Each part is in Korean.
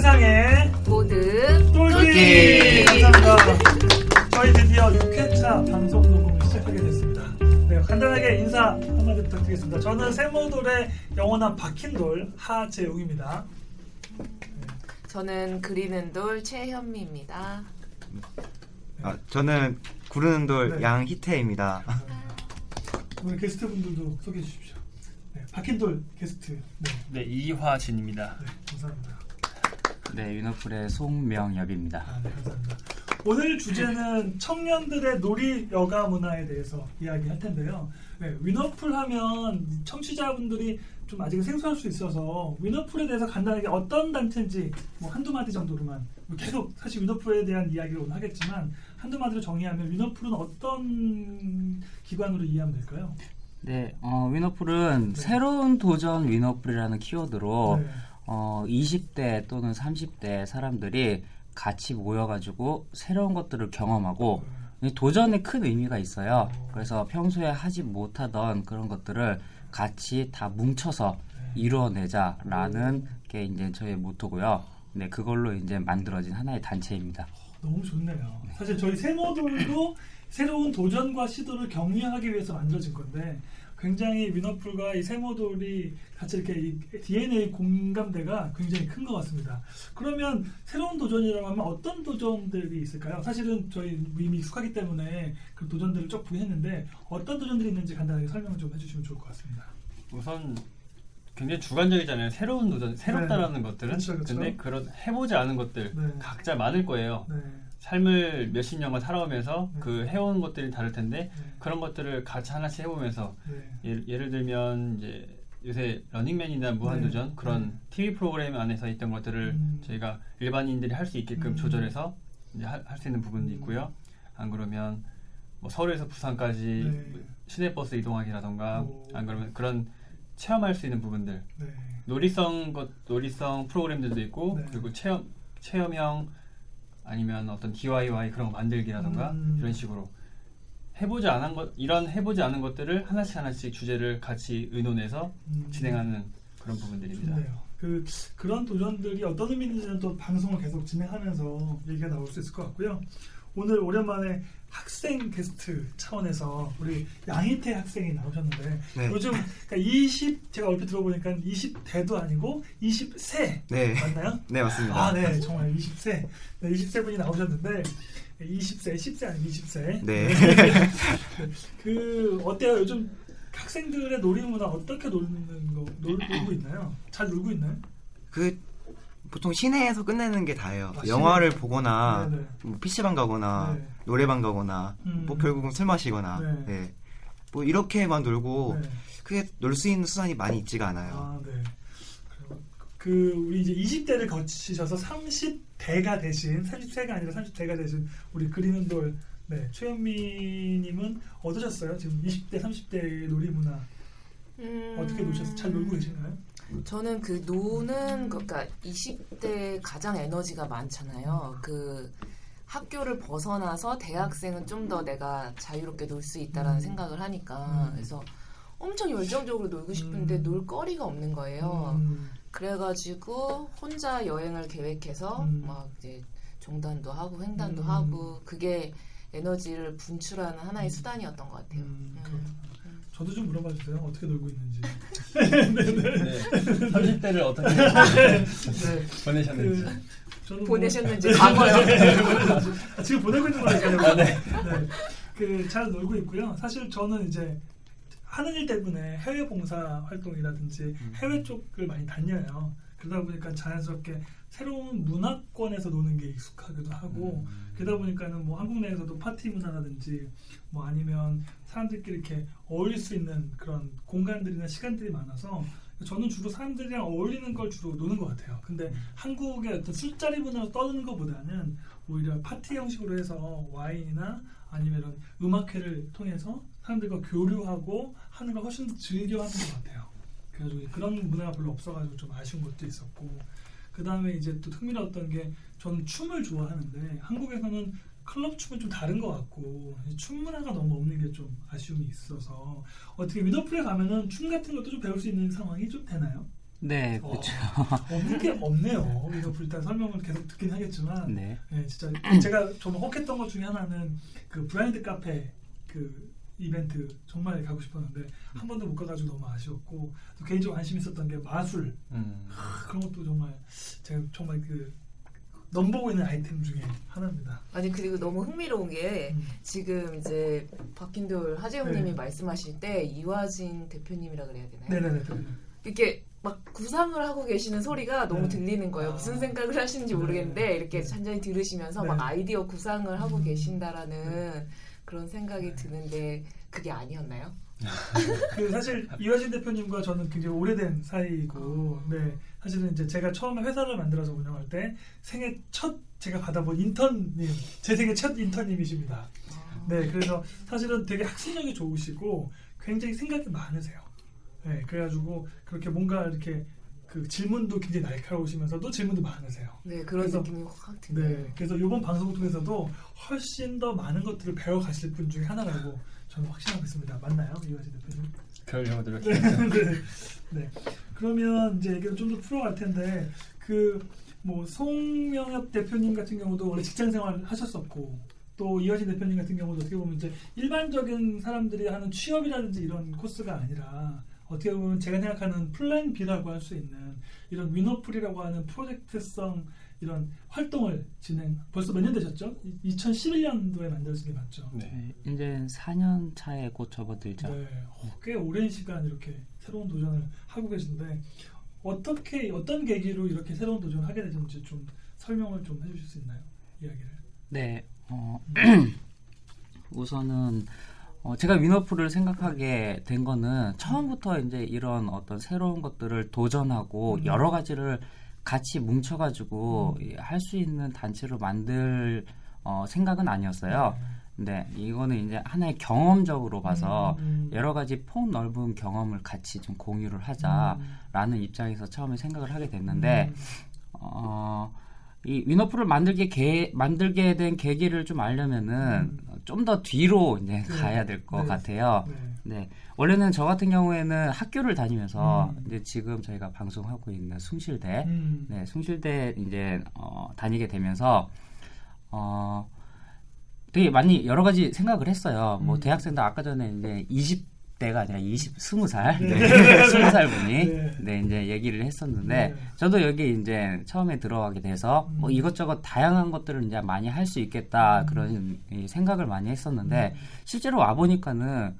세상에 모두 똘끼 감사합니다. 저희 드디어 6회차 방송 녹음을 시작하게 됐습니다. 네, 간단하게 인사 한마디 부탁드리겠습니다. 저는 세모돌의 영원한 박힌 돌 하재웅입니다. 저는 그리는 돌 최현미입니다. 아, 저는 구르는 돌 네. 양희태입니다. 오늘 게스트분들도 소개해 주십시오. 네, 박힌 돌 게스트. 네, 네, 이화진입니다. 네, 감사합니다. 네, 유노풀의 송명엽입니다. 아, 네, 감사합니다. 오늘 주제는 청년들의 놀이 여가 문화에 대해서 이야기할 텐데요. 네, 위너풀 하면 청취자분들이 좀 아직 생소할 수 있어서 위너풀에 대해서 간단하게 어떤 단체인지 뭐 한두 마디 정도로만 뭐 계속 사실 위너풀에 대한 이야기를 오늘 하겠지만 한두 마디로 정의하면 위너풀은 어떤 기관으로 이해하면 될까요? 네, 어, 위너풀은 네. 새로운 도전 위너풀이라는 키워드로 네. 어, 20대 또는 30대 사람들이 같이 모여가지고 새로운 것들을 경험하고 이 도전에 큰 의미가 있어요. 그래서 평소에 하지 못하던 그런 것들을 같이 다 뭉쳐서 이루어내자라는 게 이제 저의 모토고요. 네, 그걸로 이제 만들어진 하나의 단체입니다. 너무 좋네요. 사실 저희 세모돌도 새로운 도전과 시도를 격려하기 위해서 만들어진 건데 굉장히 위너풀과 이 세모돌이 같이 이렇게 이 DNA 공감대가 굉장히 큰 것 같습니다. 그러면 새로운 도전이라고 하면 어떤 도전들이 있을까요? 사실은 저희 이미 익숙하기 때문에 그 도전들을 쭉 보했는데 어떤 도전들이 있는지 간단하게 설명을 좀 해주시면 좋을 것 같습니다. 우선 굉장히 주관적이잖아요. 새로운 도전, 새롭다라는 것들은. 그렇죠, 그렇죠. 근데 그런 해보지 않은 것들 네. 각자 많을 거예요. 네. 삶을 몇십 년간 살아오면서 네. 그 해온 것들이 다를 텐데 네. 그런 것들을 같이 하나씩 해보면서 네. 예를, 예를 들면 이제 요새 러닝맨이나 무한도전 네. 그런 네. TV 프로그램 안에서 있던 것들을 음. 저희가 일반인들이 할 수 있게끔 음. 조절해서 이제 할 수 있는 부분도 음. 있고요. 안 그러면 뭐 서울에서 부산까지 네. 시내버스 이동하기라던가 오. 안 그러면 그런 체험할 수 있는 부분들 네. 놀이성 것 놀이성 프로그램들도 있고 네. 그리고 체험 체험형 아니면 어떤 DIY 그런 거 만들기라던가 음. 이런 식으로 해보지 않은 것 이런 해보지 않은 것들을 하나씩 하나씩 주제를 같이 의논해서 음. 진행하는 그런 부분들입니다. 좋네요. 그 그런 도전들이 어떤 의미인지는 또 방송을 계속 진행하면서 얘기가 나올 수 있을 것 같고요. 오늘 오랜만에 학생 게스트 차원에서 우리 양희태 학생이 나오셨는데 네. 요즘 그러니까 20 제가 얼핏 들어보니까 20대도 아니고 20세 네. 맞나요? 네, 맞습니다. 아, 네, 정말 20세. 네, 20세 분이 나오셨는데 20세, 10세 아니고 20세. 네. 그 어때요? 요즘 학생들의 놀이 문화 어떻게 놀는 거 놀, 놀고 있나요? 잘 놀고 있나요? 그 보통 시내에서 끝내는 게 다예요. 아, 영화를 시내. 보거나 네네. 뭐 PC방 가거나 네. 노래방 가거나 음. 뭐 결국은 술 마시거나 네. 네. 뭐 이렇게만 놀고 네. 크게 놀 수 있는 수단이 많이 있지가 않아요. 아, 네. 그 우리 이제 20대를 거치셔서 30대가 되신 30세가 아니라 30대가 되신 우리 그리는 돌 네, 최현미님은 어떠셨어요? 지금 20대, 30대 놀이 문화 음, 어떻게 노셨어요? 잘 놀고 계신가요? 저는 그 노는 거- 그러니까 20대 가장 에너지가 많잖아요. 그 학교를 벗어나서 대학생은 좀 더 내가 자유롭게 놀 수 있다라는 음. 생각을 하니까 음. 그래서 엄청 열정적으로 놀고 싶은데 음. 놀 거리가 없는 거예요. 음, 그래가지고 혼자 여행을 계획해서 음. 막 이제 종단도 하고 횡단도 음. 하고 그게 에너지를 분출하는 하나의 수단이었던 것 같아요. 음, 음. 저도 좀 물어봐 주세요. 어떻게 놀고 있는지. 네. 30대를 어떻게 네. 보내셨는지. 그, 보내셨는지 뭐- 과거요. 아, 지금 보내고 있는 거니까요. 아, 네. 네, 그잘 놀고 있고요. 사실 저는 이제 하는 일 때문에 해외 봉사 활동이라든지 음. 해외 쪽을 많이 다녀요. 그러다 보니까 자연스럽게 새로운 문화권에서 노는 게 익숙하기도 하고 음. 그러다 보니까는 뭐 한국 내에서도 파티 문화라든지 뭐 아니면 사람들끼리 이렇게 어울릴 수 있는 그런 공간들이나 시간들이 많아서 저는 주로 사람들이랑 어울리는 걸 주로 노는 것 같아요. 근데 한국의 어떤 술자리 문화로 떠드는 것보다는 오히려 파티 형식으로 해서 와인이나 아니면 이런 음악회를 통해서 사람들과 교류하고 하는 걸 훨씬 더 즐겨하는 것 같아요. 그래가지고 그런 문화가 별로 없어가지고 좀 아쉬운 것도 있었고 그 다음에 이제 또 흥미로웠던 게 저는 춤을 좋아하는데 한국에서는 클럽 춤은 좀 다른 것 같고 이춤 문화가 너무 없는 게 좀 아쉬움이 있어서 어떻게 위너풀에 가면은 춤 같은 것도 좀 배울 수 있는 상황이 좀 되나요? 네, 어, 그렇죠. 없는 게 없네요. 위너풀 일단 설명을 계속 듣긴 하겠지만 네. 네, 진짜 제가 정말 혹했던 것 중에 하나는 그 브라인드 카페 그 이벤트 정말 가고 싶었는데 한 번도 못 가가지고 너무 아쉬웠고 또 개인적으로 관심 있었던 게 마술 음. 아, 그런 것도 정말 제가 정말 그 넘보고 있는 아이템 중에 하나입니다. 아니 그리고 너무 흥미로운 게 음. 지금 이제 박힌돌 하재영님이 네. 말씀하실 때 이화진 대표님이라 그래야 되나요? 네네네. 네. 이렇게 막 구상을 하고 계시는 소리가 너무 네. 들리는 거예요. 아. 무슨 생각을 하시는지 네. 모르겠는데 이렇게 네. 잔잔히 들으시면서 네. 막 아이디어 구상을 하고 음. 계신다라는 그런 생각이 네. 드는데 그게 아니었나요? 그 사실 이화진 대표님과 저는 굉장히 오래된 사이고, 네 사실은 이제 제가 처음에 회사를 만들어서 운영할 때 생애 첫 제가 받아본 인턴님, 제 생애 첫 인턴님이십니다. 네, 그래서 사실은 되게 학습력이 좋으시고 굉장히 생각이 많으세요. 네, 그래가지고 그렇게 뭔가 이렇게 그 질문도 굉장히 날카로우시면서도 질문도 많으세요. 네 그런 그래서- 느낌이 확 드네요. 네, 그래서 이번 방송을 통해서도 훨씬 더 많은 것들을 배워가실 분 중에 하나라고 저는 확신하고 있습니다. 맞나요, 이화진 대표님? 그러려고 네. 노력했죠. 네. 네. 그러면 이제 얘기를 좀 더 풀어갈 텐데 그 뭐 송명엽 대표님 같은 경우도 원래 직장 생활 하셨었고 또 이화진 대표님 같은 경우도 어떻게 보면 이제 일반적인 사람들이 하는 취업이라든지 이런 코스가 아니라 어떻게 보면 제가 생각하는 플랜 B라고 할 수 있는 이런 위너풀이라고 하는 프로젝트성 이런 활동을 진행 벌써 몇 년 되셨죠? 2011년도에 만들어진 게 맞죠? 네. 네, 이제 4년 차에 곧 접어들죠. 네, 어, 꽤 오랜 시간 이렇게 새로운 도전을 하고 계신데 어떻게 어떤 계기로 이렇게 새로운 도전을 하게 되는지 좀 설명을 좀 해주실 수 있나요? 이야기를. 네, 어, 우선은 어, 제가 위너풀을 생각하게 된 거는 처음부터 이제 이런 어떤 새로운 것들을 도전하고 음. 여러 가지를 같이 뭉쳐가지고 음. 할수 있는 단체로 만들 어, 생각은 아니었어요. 근데 이거는 이제 하나의 경험적으로 봐서 음, 음. 여러 가지 폭 넓은 경험을 같이 좀 공유를 하자라는 입장에서 처음에 생각을 하게 됐는데 음. 어, 이 위너풀을 만들게 개, 만들게 된 계기를 좀 알려면은 좀 더 뒤로 이제 네. 가야 될것 네. 같아요. 네. 네. 원래는 저 같은 경우에는 학교를 다니면서 음. 이제 지금 저희가 방송하고 있는 숭실대, 음. 네, 숭실대 이제 어, 다니게 되면서 어 되게 많이 여러 가지 생각을 했어요. 뭐 음. 대학생들 아까 전에 이제 20 대가 아니라 20, 20살, 네. 네, 20살 분이 네. 네. 이제 얘기를 했었는데 네. 저도 여기 이제 처음에 들어가게 돼서 음. 뭐 이것저것 다양한 것들을 이제 많이 할 수 있겠다 음. 그런 이 생각을 많이 했었는데 음. 실제로 와 보니까는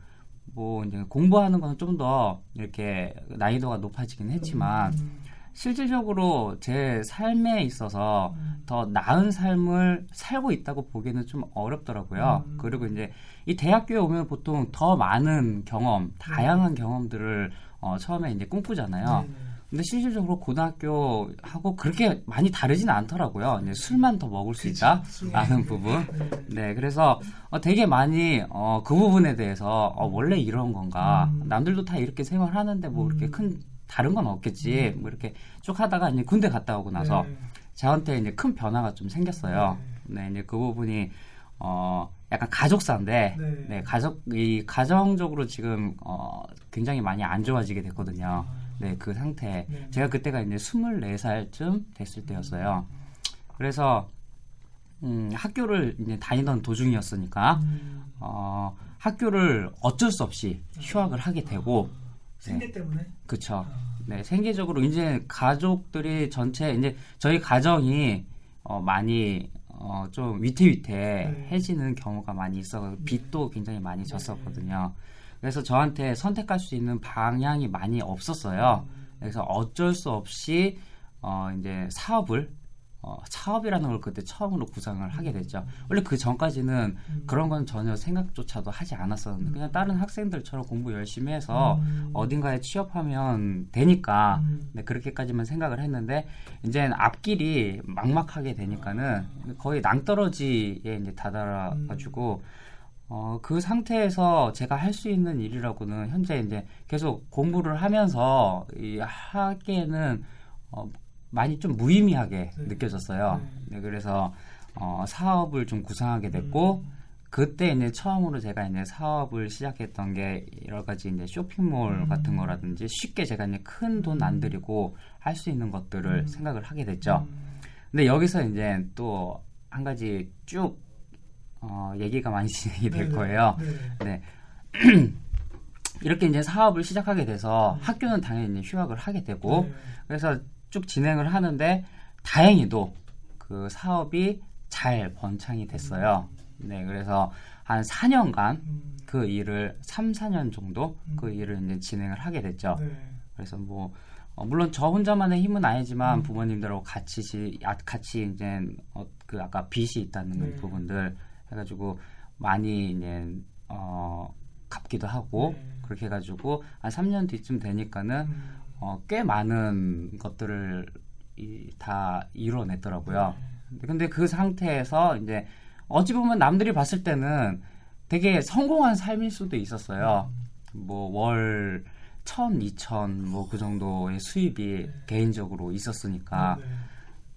뭐 이제 공부하는 거는 좀더 이렇게 난이도가 높아지긴 했지만 음. 실질적으로 제 삶에 있어서 음. 더 나은 삶을 살고 있다고 보기는 좀 어렵더라고요. 음. 그리고 이제 이 대학교에 오면 보통 더 많은 경험, 다양한 경험들을 어, 처음에 이제 꿈꾸잖아요. 네, 네. 근데 실질적으로 고등학교하고 그렇게 많이 다르지는 않더라고요. 이제 술만 더 먹을 수 그치, 있다 술. 라는 부분. 네. 네, 그래서 어, 되게 많이 어, 그 부분에 대해서 어, 원래 이런 건가? 음. 남들도 다 이렇게 생활하는데 뭐 그렇게 음. 큰 다른 건 없겠지. 뭐 이렇게 쭉 하다가 이제 군대 갔다 오고 나서 네. 저한테 이제 큰 변화가 좀 생겼어요. 네, 이제 그 부분이 어 약간 가족사인데 네. 네, 가족 이 가정적으로 지금 어 굉장히 많이 안 좋아지게 됐거든요. 네, 그 상태. 네. 제가 그때가 이제 24살쯤 됐을 때였어요. 그래서 음, 학교를 이제 다니던 도중이었으니까 음. 어, 학교를 어쩔 수 없이 휴학을 하게 되고 생계 때문에. 그쵸. 아. 네, 생계적으로 이제 가족들이 전체 이제 저희 가정이 어, 많이 어, 어, 좀 위태위태해지는 경우가 많이 있어 빚도 굉장히 많이 졌었거든요. 그래서 저한테 선택할 수 있는 방향이 많이 없었어요. 그래서 어쩔 수 없이 어, 이제 사업을 어, 사업이라는 걸 그때 처음으로 구상을 하게 됐죠. 원래 그 전까지는 그런 건 전혀 생각조차도 하지 않았었는데 그냥 다른 학생들처럼 공부 열심히 해서 음. 어딘가에 취업하면 되니까 음. 네, 그렇게까지만 생각을 했는데 이제 앞길이 막막하게 되니까는 거의 낭떠러지에 이제 다다라 가지고 어, 그 상태에서 제가 할 수 있는 일이라고는 현재 이제 계속 공부를 하면서 이 하기에는 어, 많이 좀 무의미하게 네. 느껴졌어요. 네. 네, 그래서 어, 사업을 좀 구상하게 됐고 음. 그때 이제 처음으로 제가 이제 사업을 시작했던 게 여러 가지 이제 쇼핑몰 음. 같은 거라든지 쉽게 제가 이제 큰 돈 안 들이고 할 수 있는 것들을 음. 생각을 하게 됐죠. 음. 근데 여기서 이제 또 한 가지 쭉 어, 얘기가 많이 진행이 될 네네. 거예요. 네네. 네. 이렇게 이제 사업을 시작하게 돼서 학교는 당연히 휴학을 하게 되고 네. 그래서 쭉 진행을 하는데 다행히도 그 사업이 잘 번창이 됐어요. 네, 그래서 한 4년간 음. 그 일을 3, 4년 정도 그 음. 일을 이제 진행을 하게 됐죠. 네. 그래서 뭐 어, 물론 저 혼자만의 힘은 아니지만 음. 부모님들하고 같이 시- 아, 같이 이제 어, 그 아까 빚이 있다는 네. 부분들 해가지고 많이 이제 어 갚기도 하고 네. 그렇게 해가지고 한 3년 뒤쯤 되니까는 음. 어, 꽤 많은 것들을 이, 다 이뤄냈더라고요. 근데 그 상태에서 이제 어찌 보면 남들이 봤을 때는 되게 성공한 삶일 수도 있었어요. 뭐 월 천, 이천 뭐 그 정도의 수입이 개인적으로 있었으니까. 네.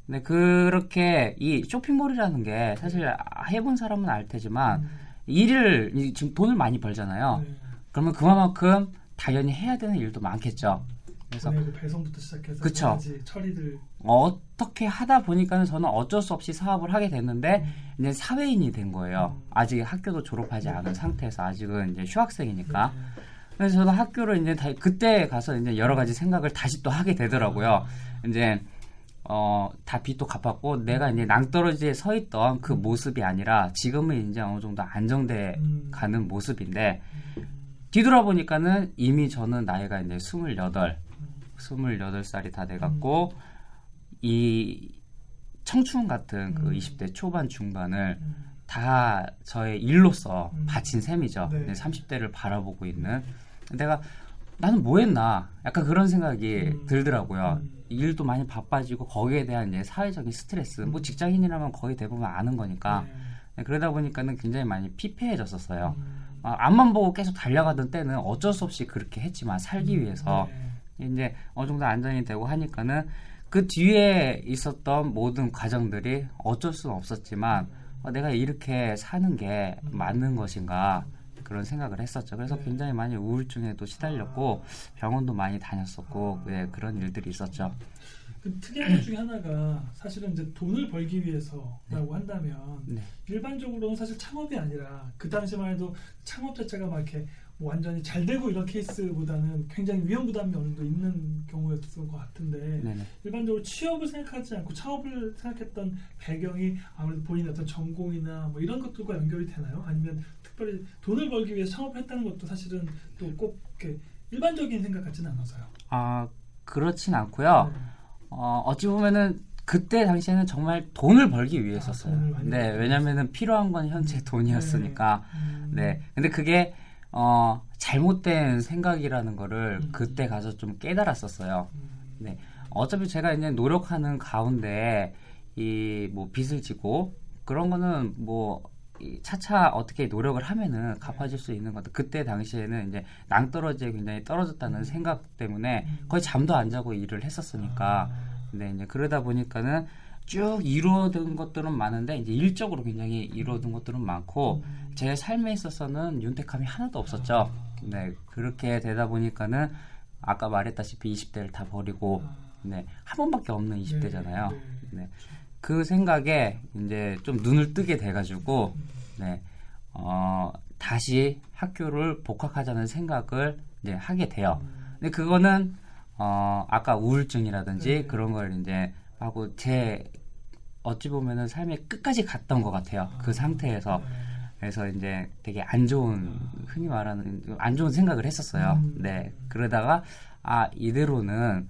근데 그렇게 이 쇼핑몰이라는 게 사실 해본 사람은 알 테지만 음. 일을 이- 지금 돈을 많이 벌잖아요. 네. 그러면 그만큼 당연히 해야 되는 일도 많겠죠. 그래서 보내고 배송부터 시작해서 그쵸. 처리들 어떻게 하다 보니까는 저는 어쩔 수 없이 사업을 하게 됐는데 음. 이제 사회인이 된 거예요. 아직 학교도 졸업하지 않은 상태에서 아직은 이제 휴학생이니까. 네. 그래서 저도 학교를 이제 다, 그때 가서 이제 여러 가지 생각을 다시 또 하게 되더라고요. 이제 어, 다 빚도 갚았고 내가 이제 낭떠러지에 서 있던 그 모습이 아니라 지금은 이제 어느 정도 안정돼 음. 가는 모습인데 뒤돌아보니까는 이미 저는 나이가 이제 28, 28살이 다 돼갖고 이 청춘 같은 그 음. 20대 초반 중반을 음. 다 저의 일로서 음. 바친 셈이죠. 네. 30대를 바라보고 있는 내가 나는 뭐 했나 약간 그런 생각이 음. 들더라고요. 음. 일도 많이 바빠지고 거기에 대한 이제 사회적인 스트레스 뭐 직장인이라면 거의 대부분 아는 거니까 네. 네, 그러다 보니까는 굉장히 많이 피폐해졌었어요. 음. 아, 앞만 보고 계속 달려가던 때는 어쩔 수 없이 그렇게 했지만 살기 위해서 네. 이제 어느 정도 안정이 되고 하니까는 그 뒤에 있었던 모든 과정들이 어쩔 수는 없었지만 어, 내가 이렇게 사는 게 맞는 것인가 그런 생각을 했었죠. 그래서 네. 굉장히 많이 우울증에도 시달렸고 병원도 많이 다녔었고 네, 그런 일들이 있었죠. 그 특이한 것 중에 하나가 사실은 이제 돈을 벌기 위해서라고 한다면 네. 일반적으로는 사실 창업이 아니라 그 당시만 해도 창업 자체가 막 이렇게 뭐 완전히 잘 되고 이런 케이스보다는 굉장히 위험 부담이 어느 정도 있는 경우였던 것 같은데 네네. 일반적으로 취업을 생각하지 않고 창업을 생각했던 배경이 아무래도 본인의 어떤 전공이나 뭐 이런 것들과 연결이 되나요? 아니면 특별히 돈을 벌기 위해서 창업을 했다는 것도 사실은 또 꼭 일반적인 생각 같지는 않아서요. 아 그렇진 않고요. 네. 어, 어찌 보면은 그때 당시에는 정말 돈을 벌기 위해서였어요. 아, 돈을 많이 네, 벌기 왜냐면은 필요한 건 현재 돈이었으니까. 음. 네. 근데 그게 어, 잘못된 생각이라는 거를 음. 그때 가서 좀 깨달았었어요. 음. 네. 어차피 제가 이제 노력하는 가운데 이 뭐 빚을 지고 그런 거는 뭐이 차차 어떻게 노력을 하면은 갚아질 수 있는 것들. 그때 당시에는 이제 낭떠러지에 굉장히 떨어졌다는 생각 때문에 거의 잠도 안 자고 일을 했었으니까. 네, 이제 그러다 보니까는 쭉 이루어둔 것들은 많은데 이제 일적으로 굉장히 이루어둔 것들은 많고 제 삶에 있어서는 윤택함이 하나도 없었죠. 네, 그렇게 되다 보니까는 아까 말했다시피 20대를 다 버리고 네, 한 번밖에 없는 20대잖아요. 네. 그 생각에 이제 좀 눈을 뜨게 돼가지고 네, 어, 다시 학교를 복학하자는 생각을 이제 하게 돼요. 근데 그거는 어, 아까 우울증이라든지 네. 그런 걸 이제 하고 제 어찌 보면은 삶의 끝까지 갔던 것 같아요. 그 상태에서. 네. 그래서 이제 되게 안 좋은 흔히 말하는 안 좋은 생각을 했었어요. 음. 네. 그러다가 아 이대로는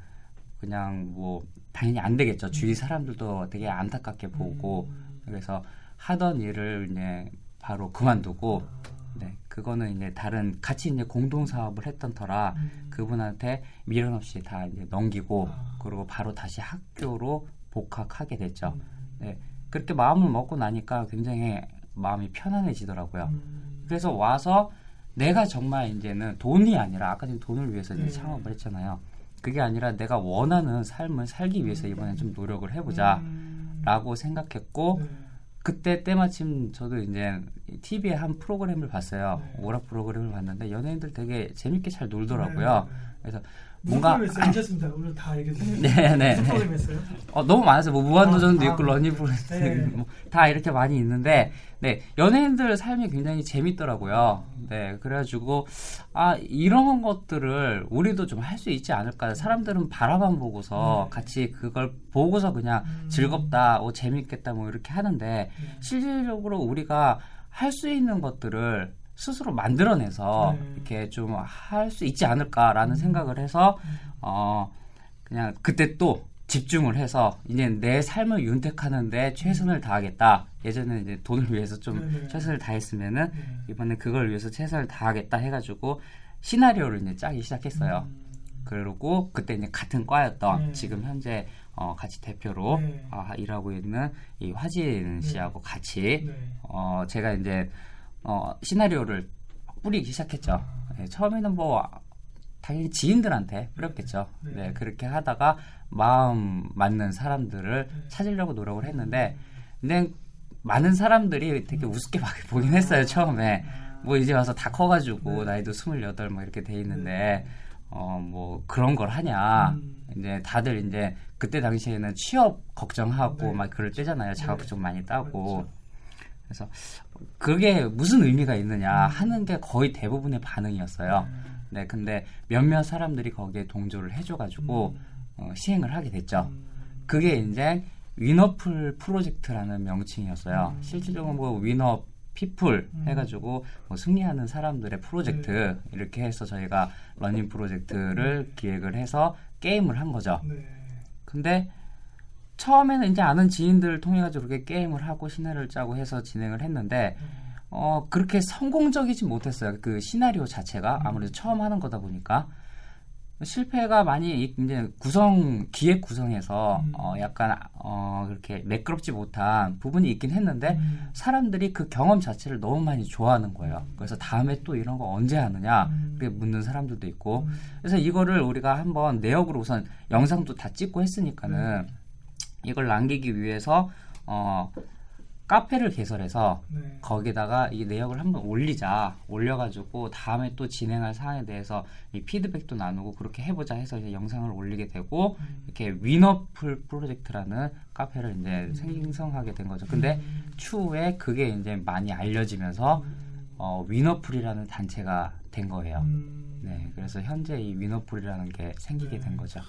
그냥 뭐 당연히 안 되겠죠. 주위 사람들도 되게 안타깝게 보고 음. 그래서 하던 일을 이제 바로 그만두고 네. 그거는 이제 다른 같이 이제 공동 사업을 했던 터라 음. 그분한테 미련 없이 다 이제 넘기고 아. 그리고 바로 다시 학교로 복학하게 됐죠. 음. 네. 그렇게 마음을 먹고 나니까 굉장히 마음이 편안해지더라고요. 음. 그래서 와서 내가 정말 이제는 돈이 아니라 아까 전에 돈을 위해서 이제 네. 창업을 했잖아요. 그게 아니라 내가 원하는 삶을 살기 위해서 이번엔 좀 노력을 해보자 음. 라고 생각했고 네. 그때 때마침 저도 이제 TV에 한 프로그램을 봤어요. 네. 오락 프로그램을 봤는데 연예인들 되게 재밌게 잘 놀더라고요. 네, 네. 그래서 무슨 뭔가? 괜찮습니다. 오늘 다 얘기해주세요. 네, 네, 네. 프로그램 했어요? 어, 너무 많았어요. 뭐 무한도전도 아, 있고 아, 러닝 프로그램 네. 뭐, 다 이렇게 많이 있는데 네 연예인들 삶이 굉장히 재밌더라고요. 네 그래가지고 아 이런 것들을 우리도 좀 할 수 있지 않을까. 사람들은 바라만 보고서 네. 같이 그걸 보고서 그냥 음. 즐겁다, 뭐 재밌겠다, 뭐 이렇게 하는데 네. 실질적으로 우리가 할 수 있는 것들을 스스로 만들어내서 네. 이렇게 좀 할 수 있지 않을까라는 음. 생각을 해서 음. 어 그냥 그때 또 집중을 해서 이제 내 삶을 윤택하는데 최선을 다하겠다. 예전에 이제 돈을 위해서 좀 네네. 최선을 다했으면은 네. 이번에 그걸 위해서 최선을 다하겠다 해가지고 시나리오를 이제 짜기 시작했어요. 음. 그리고 그때 이제 같은 과였던 네. 지금 현재 어, 같이 대표로 네. 아, 일하고 있는 이 화진 씨하고 같이 네. 어, 제가 이제 어, 시나리오를 뿌리기 시작했죠. 아. 네, 처음에는 뭐 당연히 지인들한테 뿌렸겠죠. 네. 네, 그렇게 하다가 마음 맞는 사람들을 네. 찾으려고 노력을 했는데 근데 많은 사람들이 되게 우습게 막 보긴 했어요 처음에 뭐 이제 와서 다 커가지고 네. 나이도 스물여덟 뭐 이렇게 돼 있는데 어 뭐 그런 걸 하냐 음. 이제 다들 이제 그때 당시에는 취업 걱정하고 네. 막 그럴 때잖아요 자격증 많이 따고 그래서 그게 무슨 의미가 있느냐 음. 하는 게 거의 대부분의 반응이었어요. 네, 근데 몇몇 사람들이 거기에 동조를 해줘가지고 어, 시행을 하게 됐죠. 음. 그게 이제 위너풀 프로젝트라는 명칭이었어요. 음. 실질적으로 뭐 winner people 음. 해가지고 뭐 승리하는 사람들의 프로젝트 네. 이렇게 해서 저희가 러닝 프로젝트를 기획을 해서 게임을 한 거죠. 네. 근데 처음에는 이제 아는 지인들을 통해 가지고 그렇게 게임을 하고 시나리오를 짜고 해서 진행을 했는데 어 그렇게 성공적이지 못했어요. 그 시나리오 자체가 아무래도 처음 하는 거다 보니까 실패가 많이 이- 이제 구성 기획 구성에서 음. 어 약간 어 그렇게 매끄럽지 못한 부분이 있긴 했는데 음. 사람들이 그 경험 자체를 너무 많이 좋아하는 거예요. 그래서 다음에 또 이런 거 언제 하느냐 음. 그렇게 묻는 사람들도 있고 음. 그래서 이거를 우리가 한번 내역으로 우선 영상도 다 찍고 했으니까는 이걸 남기기 위해서 어 카페를 개설해서 네. 거기다가 이 내역을 한번 올리자 올려가지고 다음에 또 진행할 사항에 대해서 이 피드백도 나누고 그렇게 해보자 해서 이제 영상을 올리게 되고 음. 이렇게 위너풀 프로젝트라는 카페를 이제 생성하게 된 거죠. 근데 음. 추후에 그게 이제 많이 알려지면서 어, 위너풀이라는 단체가 된 거예요. 음. 네, 그래서 현재 이 위너풀이라는 게 생기게 네. 된 거죠.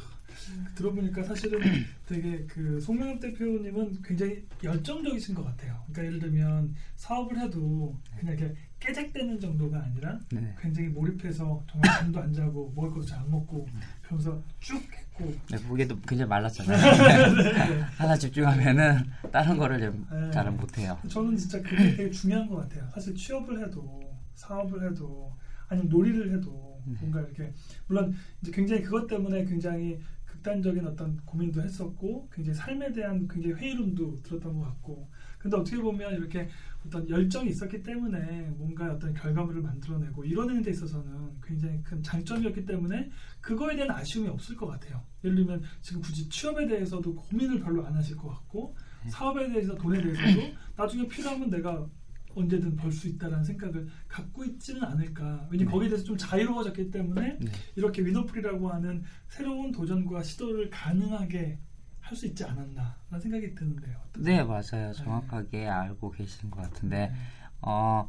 들어보니까 사실은 되게 그 송명엽 대표님은 굉장히 열정적이신 것 같아요. 그러니까 예를 들면 사업을 해도 그냥 이렇게 깨작대는 정도가 아니라 네. 굉장히 몰입해서 정말 잠도 안 자고 먹을 것도 잘 안 먹고 그러면서 쭉 했고 네, 그게도 굉장히 말랐잖아요. 하나 집중하면은 다른 거를 좀 네. 잘 못해요. 저는 진짜 그게 되게 중요한 것 같아요. 사실 취업을 해도 사업을 해도 아니면 놀이를 해도 네. 뭔가 이렇게 물론 이제 굉장히 그것 때문에 굉장히 극단적인 어떤 고민도 했었고 굉장히 삶에 대한 굉장히 회의론도 들었던 것 같고 근데 어떻게 보면 이렇게 어떤 열정이 있었기 때문에 뭔가 어떤 결과물을 만들어내고 이뤄내는 데 있어서는 굉장히 큰 장점이었기 때문에 그거에 대한 아쉬움이 없을 것 같아요. 예를 들면 지금 굳이 취업에 대해서도 고민을 별로 안 하실 것 같고 사업에 대해서 돈에 대해서도 나중에 필요하면 내가 언제든 벌 수 있다라는 생각을 갖고 있지는 않을까. 왜냐면 네. 거기에 대해서 좀 자유로워졌기 때문에 네. 이렇게 위너풀이라고 하는 새로운 도전과 시도를 가능하게 할 수 있지 않았나라는 생각이 드는데요. 어떠세요? 네, 맞아요. 정확하게 알고 계시는 것 같은데, 어,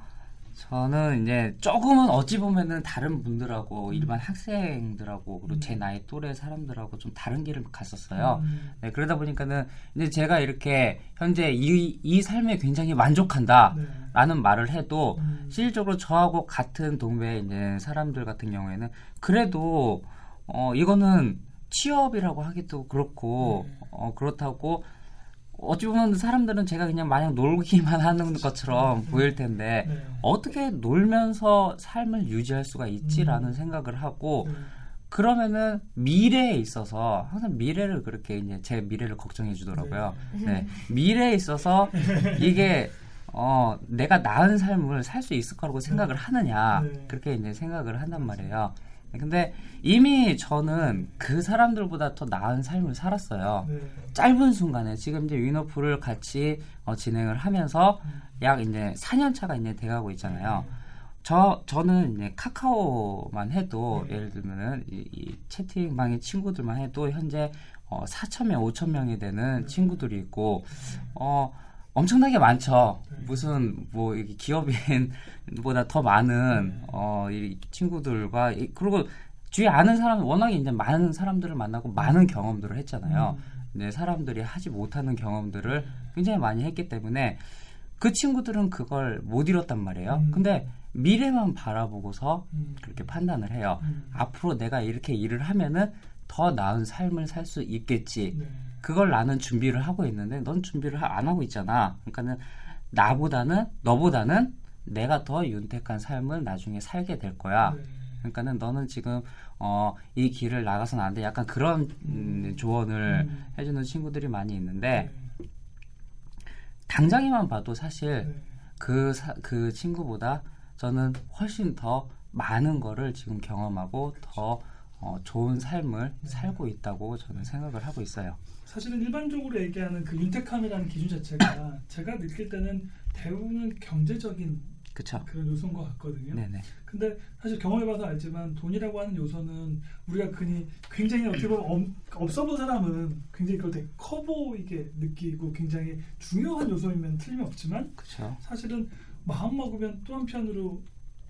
저는 이제 조금은 어찌 보면은 다른 분들하고 일반 학생들하고 그리고 제 나이 또래 사람들하고 좀 다른 길을 갔었어요. 음. 네, 그러다 보니까는 이제 제가 이렇게 현재 이, 이 삶에 굉장히 만족한다. 네. 라는 말을 해도 음. 실질적으로 저하고 같은 동배 이제 사람들 같은 경우에는 그래도 어 이거는 취업이라고 하기도 그렇고 네. 어 그렇다고 어찌 보면 사람들은 제가 그냥 마냥 놀기만 하는 것처럼 음. 보일 텐데 네. 어떻게 놀면서 삶을 유지할 수가 있지라는 음. 생각을 하고 네. 그러면은 미래에 있어서 항상 미래를 그렇게 이제 제 미래를 걱정해 주더라고요. 네. 미래에 있어서 이게 어 내가 나은 삶을 살 수 있을 거라고 생각을 하느냐 네. 그렇게 이제 생각을 한단 말이에요. 근데 이미 저는 그 사람들보다 더 나은 삶을 살았어요. 네. 짧은 순간에 지금 이제 위너프를 같이 어, 진행을 하면서 약 이제 4년 차가 이제 돼가고 있잖아요. 저 저는 이제 카카오만 해도 네. 예를 들면은 이, 이 채팅방의 친구들만 해도 현재 어, 4천 명, 5천 명이 되는 네. 친구들이 있고 어 엄청나게 많죠. 네. 무슨 뭐 기업인보다 더 많은 어 이 친구들과 이- 그리고 주위에 아는 사람 워낙에 이제 많은 사람들을 만나고 많은 경험들을 했잖아요. 이제 사람들이 하지 못하는 경험들을 굉장히 많이 했기 때문에 그 친구들은 그걸 못 이뤘단 말이에요. 음. 근데 미래만 바라보고서 음. 그렇게 판단을 해요. 음. 앞으로 내가 이렇게 일을 하면은 더 나은 삶을 살 수 있겠지. 네. 그걸 나는 준비를 하고 있는데 넌 준비를 하- 안 하고 있잖아. 그러니까는 나보다는 너보다는 내가 더 윤택한 삶을 나중에 살게 될 거야. 네. 그러니까는 너는 지금 어, 이 길을 나가서는 안 돼. 약간 그런 음, 조언을 음. 해주는 친구들이 많이 있는데 네. 당장에만 봐도 사실 네. 그, 사- 그 친구보다 저는 훨씬 더 많은 거를 지금 경험하고 더 어, 좋은 삶을 네. 살고 있다고 저는 생각을 하고 있어요. 사실은 일반적으로 얘기하는 그 윤택함이라는 기준 자체가 제가 느낄 때는 대부분 경제적인 그쵸? 그런 요소인 것 같거든요. 네네. 근데 사실 경험해봐서 알지만 돈이라고 하는 요소는 우리가 흔히 굉장히 어떻게 보면 엄- 없어 본 사람은 굉장히 그걸 되게 커 보이게 느끼고 굉장히 중요한 요소이면 틀림없지만 그쵸? 사실은 마음 먹으면 또 한편으로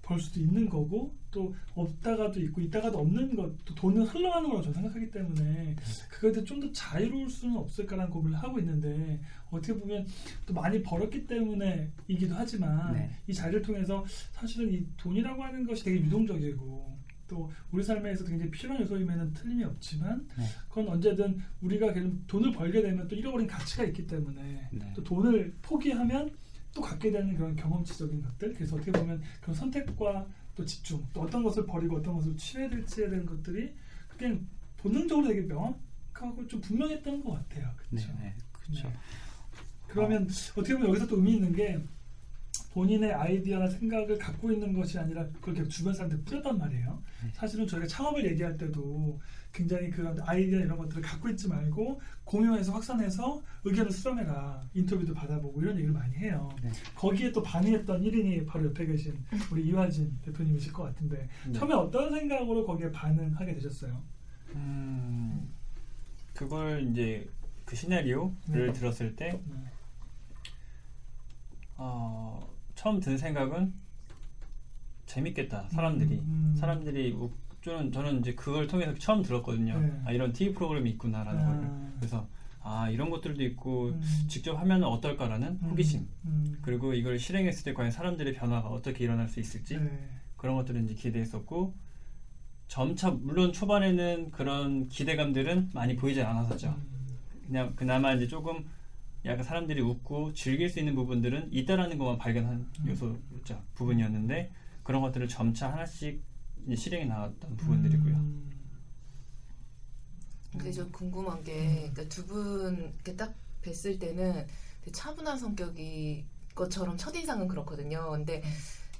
벌 수도 있는 거고 또 없다가도 있고 있다가도 없는 것, 또 돈은 흘러가는 거라고 저는 생각하기 때문에 그거에 대해 좀 더 자유로울 수는 없을까라는 고민을 하고 있는데 어떻게 보면 또 많이 벌었기 때문에 이기도 하지만 네. 이 자리를 통해서 사실은 이 돈이라고 하는 것이 되게 유동적이고 또 우리 삶에서 굉장히 필요한 요소임에는 틀림이 없지만 네. 그건 언제든 우리가 돈을 벌게 되면 또 잃어버린 가치가 있기 때문에 네. 또 돈을 포기하면 또 갖게 되는 그런 경험치적인 것들 그래서 어떻게 보면 그런 선택과 또 집중 또 어떤 것을 버리고 어떤 것을 취해야 될지에 대한 것들이 그냥 본능적으로 되게 명확하고 좀 분명했던 것 같아요 그렇죠 네네. 그쵸. 그러면 어 떻게 보면 여기서 또 의미 있는 게 본인의 아이디어나 생각을 갖고 있는 것이 아니라 계속 주변 사람한테 뿌렸단 말이에요. 사실은 저희가 창업을 얘기할 때도 굉장히 그런 아이디어 이런 것들을 갖고 있지 말고 공유해서 확산해서 의견을 수렴해라 인터뷰도 받아보고 이런 얘기를 많이 해요. 네. 거기에 또 반응했던 1인이 바로 옆에 계신 우리 이화진 대표님이실 것 같은데 네. 처음에 어떤 생각으로 거기에 반응하게 되셨어요? 음, 그걸 이제 그 시나리오를 네. 들었을 때 네. 어, 처음 든 생각은 재밌겠다 사람들이 음, 음. 사람들이 우- 저는 저는 이제 그걸 통해서 처음 들었거든요. 네. 아, 이런 TV 프로그램이 있구나라는 아. 걸 그래서 아 이런 것들도 있고 음. 직접 하면 어떨까라는 호기심 음. 그리고 이걸 실행했을 때 과연 사람들의 변화가 어떻게 일어날 수 있을지 네. 그런 것들은 이제 기대했었고 점차 물론 초반에는 그런 기대감들은 많이 보이지 않았었죠. 음. 그냥 그나마 이제 조금 약간 사람들이 웃고 즐길 수 있는 부분들은 있다라는 것만 발견한 음. 요소였죠 부분이었는데 그런 것들을 점차 하나씩 이제 실행해 나갔던 부분들이고요. 음. 근데 저 궁금한 게 그러니까 두분 이렇게 딱 뵀을 때는 되게 차분한 성격이 것처럼 첫인상은 그렇거든요. 근데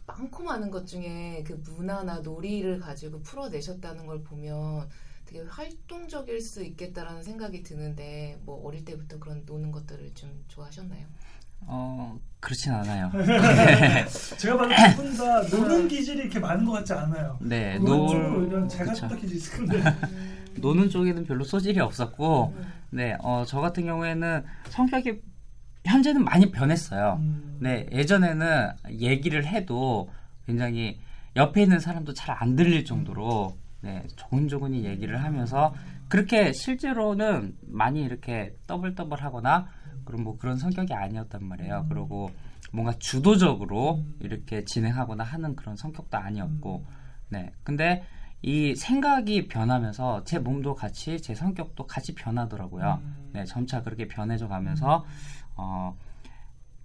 많고 많은 것 중에 그 문화나 놀이를 가지고 풀어내셨다는 걸 보면 되게 활동적일 수 있겠다라는 생각이 드는데 뭐 어릴 때부터 그런 노는 것들을 좀 좋아하셨나요? 어 그렇진 않아요. 제가 봐도 두분 다 노는 기질이 이렇게 많은 것 같지 않아요. 네, 오면 제가 그쵸. 딱히 있을 건데. 노는 쪽에는 별로 소질이 없었고 음. 네, 어, 저 같은 경우에는 성격이 현재는 많이 변했어요. 음. 네, 예전에는 얘기를 해도 굉장히 옆에 있는 사람도 잘 안 들릴 정도로 네, 조근조근히 얘기를 하면서 그렇게 실제로는 많이 이렇게 떠벌떠벌하거나 그런 뭐 그런 성격이 아니었단 말이에요. 그리고 뭔가 주도적으로 음. 이렇게 진행하거나 하는 그런 성격도 아니었고, 네. 근데 이 생각이 변하면서 제 몸도 같이 제 성격도 같이 변하더라고요. 음. 네, 점차 그렇게 변해져 가면서 어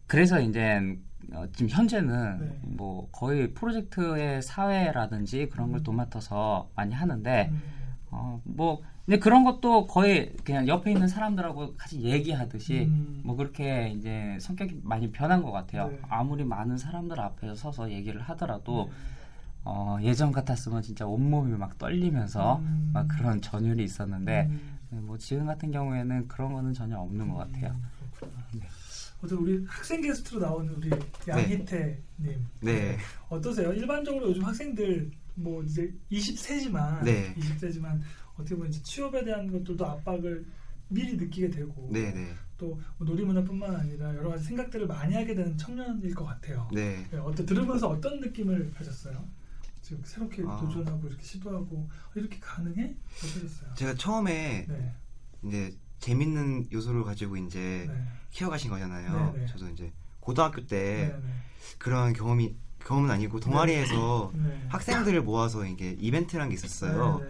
그래서 이제 어, 지금 현재는 네. 뭐 거의 프로젝트의 사회라든지 그런 걸 음. 도맡아서 많이 하는데 음. 어 뭐 근데 그런 것도 거의 그냥 옆에 있는 사람들하고 같이 얘기하듯이 음. 뭐 그렇게 이제 성격이 많이 변한 것 같아요. 네. 아무리 많은 사람들 앞에서 서서 얘기를 하더라도 네. 어, 예전 같았으면 진짜 온몸이 막 떨리면서 음. 막 그런 전율이 있었는데 음. 네, 뭐 지금 같은 경우에는 그런 거는 전혀 없는 것 같아요. 음, 어제 우리 학생 게스트로 나온 우리 양희태님 네. 어떠세요? 일반적으로 요즘 학생들 뭐 이제 20세지만 네. 20세지만 어떻게 보면 이제 취업에 대한 것들도 압박을 미리 느끼게 되고 네, 네. 또뭐 놀이문화뿐만 아니라 여러 가지 생각들을 많이 하게 되는 청년일 것 같아요. 네. 네, 어때 들으면서 어떤 느낌을 가졌어요? 지금 새롭게 아. 도전하고 이렇게 시도하고 어, 이렇게 가능해? 어떠셨어요? 제가 처음에 네, 이제 재밌는 요소를 가지고 이제 네, 키워가신 거잖아요. 네, 네. 저도 이제 고등학교 때 네, 그런 경험이 경험은 아니고 동아리에서 네. 네. 학생들을 모아서 이게 이벤트라는 게 있었어요.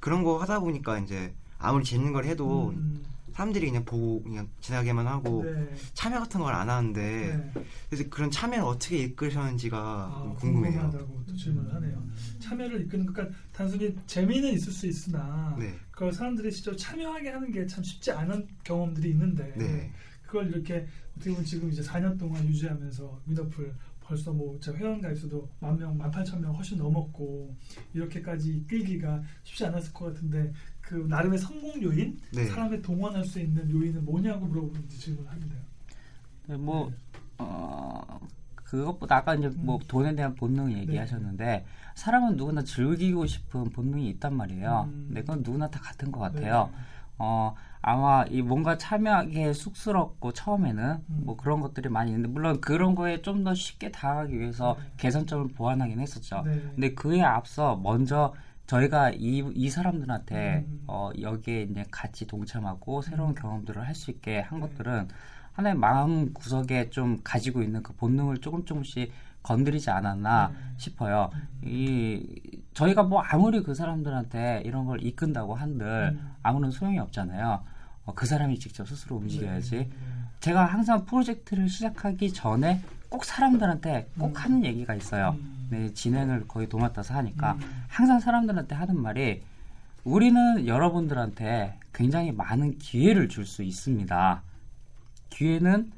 그런 거 하다 보니까 이제 아무리 재밌는 걸 해도 음, 사람들이 그냥 보고 그냥 지나게만 하고 네, 참여 같은 걸 안 하는데 네. 그래서 그런 참여를 어떻게 이끌으셨는지가 아, 궁금해요. 궁금하다고 또 질문을 하네요. 참여를 이끄는 그러니까 단순히 재미는 있을 수 있으나 네. 그걸 사람들이 진짜 참여하게 하는 게 참 쉽지 않은 경험들이 있는데 네. 그걸 이렇게 어떻게 보면 지금 이제 4년 동안 유지하면서 위너풀 벌써 뭐제 회원 가입수도 만 명, 만 팔천 명 훨씬 넘었고 이렇게까지 이끌기가 쉽지 않았을 것 같은데 그 나름의 성공 요인, 네. 사람을 동원할 수 있는 요인은 뭐냐고 물어보는데 질문을 하게 돼요. 네, 뭐 어, 그것보다 아까 이제 뭐 음. 돈에 대한 본능 네. 얘기하셨는데 사람은 누구나 즐기고 싶은 본능이 있단 말이에요. 음. 근데 그건 누구나 다 같은 것 네. 같아요. 어 아마 이 뭔가 참여하기 쑥스럽고 처음에는 음. 뭐 그런 것들이 많이 있는데 물론 그런 거에 좀 더 쉽게 다가가기 위해서 네. 개선점을 보완하긴 했었죠. 네. 근데 그에 앞서 먼저 저희가 이, 이 사람들한테 음. 어, 여기에 이제 같이 동참하고 새로운 음. 경험들을 할 수 있게 한 네. 것들은 하나의 마음 구석에 좀 가지고 있는 그 본능을 조금 조금씩 건드리지 않았나 네. 싶어요. 음. 이 저희가 뭐 아무리 그 사람들한테 이런 걸 이끈다고 한들 음. 아무런 소용이 없잖아요. 어, 그 사람이 직접 스스로 움직여야지. 네. 제가 항상 프로젝트를 시작하기 전에 꼭 사람들한테 꼭 음. 하는 얘기가 있어요. 음. 네, 진행을 거의 도맡아서 하니까 음. 항상 사람들한테 하는 말이 우리는 여러분들한테 굉장히 많은 기회를 줄 수 있습니다. 기회는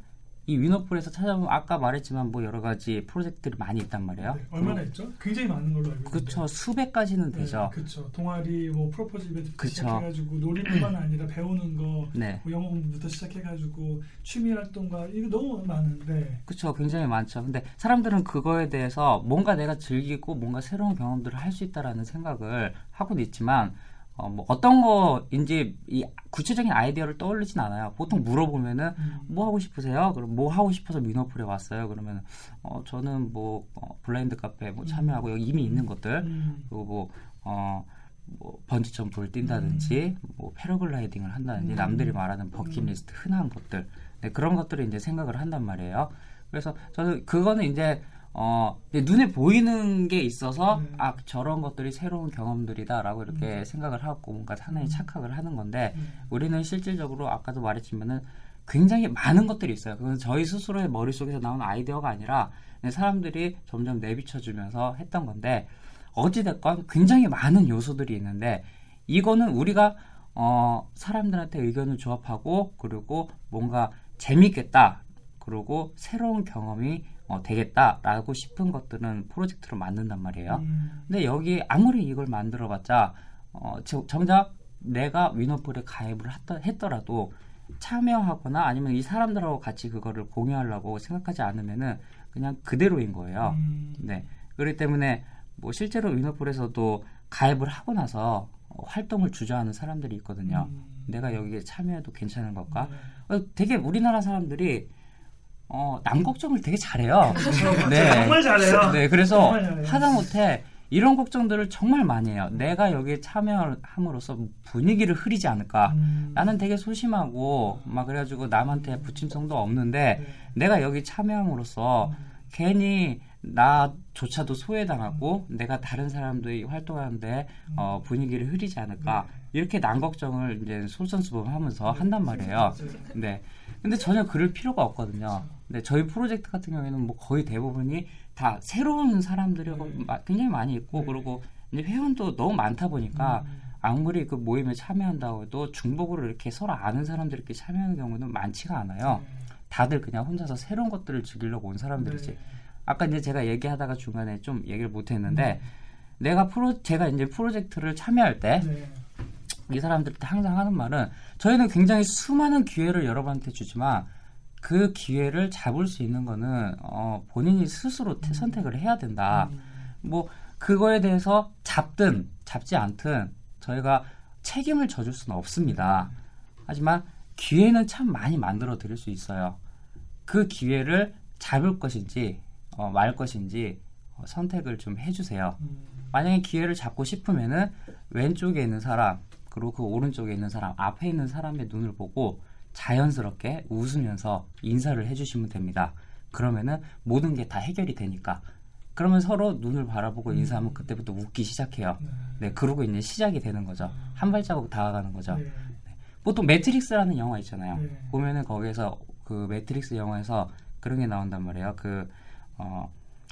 이 위너풀에서 찾아보면 아까 말했지만 뭐 여러 가지 프로젝트들이 많이 있단 말이에요. 네. 얼마나 있죠? 굉장히 많은 걸로 알고 있는데. 그렇죠. 수백 가지는 되죠. 그렇죠. 동아리 뭐 프로포즈 이벤트 그쵸. 시작해가지고 놀이뿐만 아니라 배우는 거, 네. 뭐 영어 공부부터 시작해가지고 취미 활동과 이거 너무 많은데. 그렇죠. 굉장히 많죠. 근데 사람들은 그거에 대해서 뭔가 내가 즐기고 뭔가 새로운 경험들을 할 수 있다라는 생각을 하고는 있지만 어, 뭐 어떤 거인지 이 구체적인 아이디어를 떠올리진 않아요. 보통 물어보면은 음. 뭐 하고 싶으세요? 그럼 뭐 하고 싶어서 미노풀에 왔어요? 그러면 어 저는 뭐 어, 블라인드 카페 뭐 참여하고 여기 이미 있는 것들 음. 그리고 뭐 어, 뭐 번지 점프를 뛴다든지 뭐 패러글라이딩을 한다든지 음. 남들이 말하는 버킷리스트 흔한 것들 네, 그런 것들을 이제 생각을 한단 말이에요. 그래서 저는 그거는 이제 어 이제 눈에 보이는 게 있어서 음. 아 저런 것들이 새로운 경험들이다라고 이렇게 음. 생각을 하고 뭔가 하나의 음. 착각을 하는 건데 음. 우리는 실질적으로 아까도 말했지만은 굉장히 많은 것들이 있어요. 그건 저희 스스로의 머릿속에서 나온 아이디어가 아니라 사람들이 점점 내비쳐주면서 했던 건데 어찌됐건 굉장히 많은 요소들이 있는데 이거는 우리가 어, 사람들한테 의견을 조합하고 그리고 뭔가 재밌겠다 그리고 새로운 경험이 어, 되겠다라고 싶은 것들은 프로젝트로 만든단 말이에요. 음. 근데 여기 아무리 이걸 만들어봤자 어, 저- 정작 내가 위너풀에 가입을 했더, 했더라도 참여하거나 아니면 이 사람들하고 같이 그거를 공유하려고 생각하지 않으면은 그냥 그대로인 거예요. 음. 네. 그렇기 때문에 뭐 실제로 위너풀에서도 가입을 하고 나서 어, 활동을 주저하는 사람들이 있거든요. 음. 내가 여기에 참여해도 괜찮은 걸까? 네. 어, 되게 우리나라 사람들이 어, 남 걱정을 되게 잘해요. 정말 잘해요. 네, 그래서 잘해요. 하다못해 이런 걱정들을 정말 많이 해요. 내가 여기에 참여함으로써 분위기를 흐리지 않을까. 음. 나는 되게 소심하고 막 그래가지고 남한테 부침성도 없는데 네. 내가 여기 참여함으로써 괜히 나조차도 소외당하고 내가 다른 사람들이 활동하는데 어, 분위기를 흐리지 않을까 이렇게 난 걱정을 이제 솔선수범하면서 한단 말이에요. 네. 근데 전혀 그럴 필요가 없거든요. 네, 저희 프로젝트 같은 경우에는 뭐 거의 대부분이 다 새로운 사람들이 마- 굉장히 많이 있고 그리고 이제 회원도 너무 많다 보니까 아무리 그 모임에 참여한다고 해도 중복으로 이렇게 서로 아는 사람들이 이렇게 참여하는 경우는 많지가 않아요. 다들 그냥 혼자서 새로운 것들을 즐기려고 온 사람들이지. 아까 이제 제가 얘기하다가 중간에 좀 얘기를 못 했는데 내가 프로 제가 이제 프로젝트를 참여할 때이 네. 사람들한테 항상 하는 말은 저희는 굉장히 수많은 기회를 여러분한테 주지만 그 기회를 잡을 수 있는 거는 어, 본인이 스스로 태- 선택을 해야 된다. 뭐 그거에 대해서 잡든 잡지 않든 저희가 책임을 져줄 수는 없습니다. 하지만 기회는 참 많이 만들어 드릴 수 있어요. 그 기회를 잡을 것인지 어, 말 것인지 어, 선택을 좀 해주세요. 만약에 기회를 잡고 싶으면은 왼쪽에 있는 사람 그리고 그 오른쪽에 있는 사람 앞에 있는 사람의 눈을 보고 자연스럽게 웃으면서 인사를 해주시면 됩니다. 그러면은 모든 게 다 해결이 되니까. 그러면 서로 눈을 바라보고 인사하면 그때부터 웃기 시작해요. 네, 그러고 이제 시작이 되는 거죠. 한 발자국 다가가는 거죠. 네. 보통 매트릭스라는 영화 있잖아요. 네. 보면은 거기에서 그 매트릭스 영화에서 그런 게 나온단 말이에요. 그 어,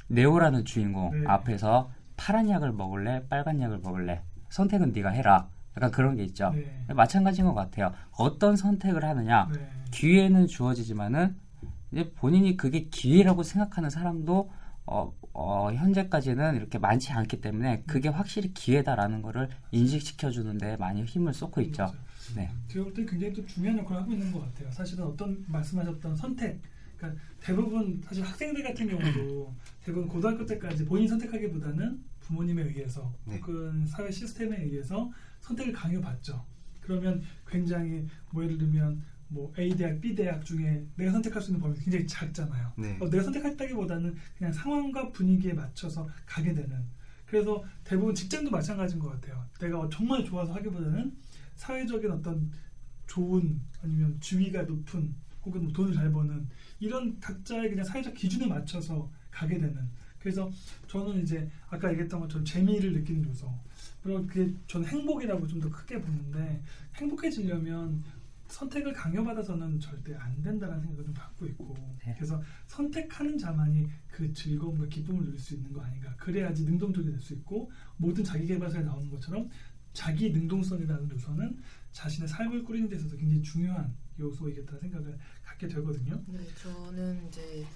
네오라는 주인공 네. 앞에서 파란 약을 먹을래, 빨간 약을 먹을래. 선택은 네가 해라. 약간 그런 게 있죠. 네. 마찬가지인 것 같아요. 어떤 선택을 하느냐. 네. 기회는 주어지지만은 이제 본인이 그게 기회라고 생각하는 사람도 어, 어, 현재까지는 이렇게 많지 않기 때문에 그게 확실히 기회다라는 거를 인식시켜 주는데 많이 힘을 쏟고 있죠. 네. 제가 볼때 굉장히 또 중요한 역할을 하고 있는 것 같아요. 사실은 어떤 말씀하셨던 선택, 그러니까 대부분 사실 학생들 같은 경우도 대부분 고등학교 때까지 본인 선택하기보다는 부모님에 의해서 네. 혹은 사회 시스템에 의해서 선택을 강요받죠. 그러면 굉장히 뭐 예를 들면 뭐 A 대학, B 대학 중에 내가 선택할 수 있는 범위 굉장히 작잖아요. 네. 어, 내가 선택했다기보다는 그냥 상황과 분위기에 맞춰서 가게 되는. 그래서 대부분 직장도 마찬가지인 것 같아요. 내가 정말 좋아서 하기보다는 사회적인 어떤 좋은 아니면 주위가 높은 혹은 뭐 돈을 잘 버는 이런 각자의 그냥 사회적 기준에 맞춰서 가게 되는. 그래서 저는 이제 아까 얘기했던 것처럼 재미를 느끼는 요소. 그리고 그게 저는 행복이라고 좀 더 크게 보는데 행복해지려면 선택을 강요받아서는 절대 안 된다는 생각을 좀 갖고 있고 네. 그래서 선택하는 자만이 그 즐거움과 기쁨을 누릴 수 있는 거 아닌가 그래야지 능동적이 될 수 있고 모든 자기개발서에 나오는 것처럼 자기 능동성이라는 요소는 자신의 삶을 꾸리는 데 있어서 굉장히 중요한 요소이겠다는 생각을 갖게 되거든요 네, 저는 이제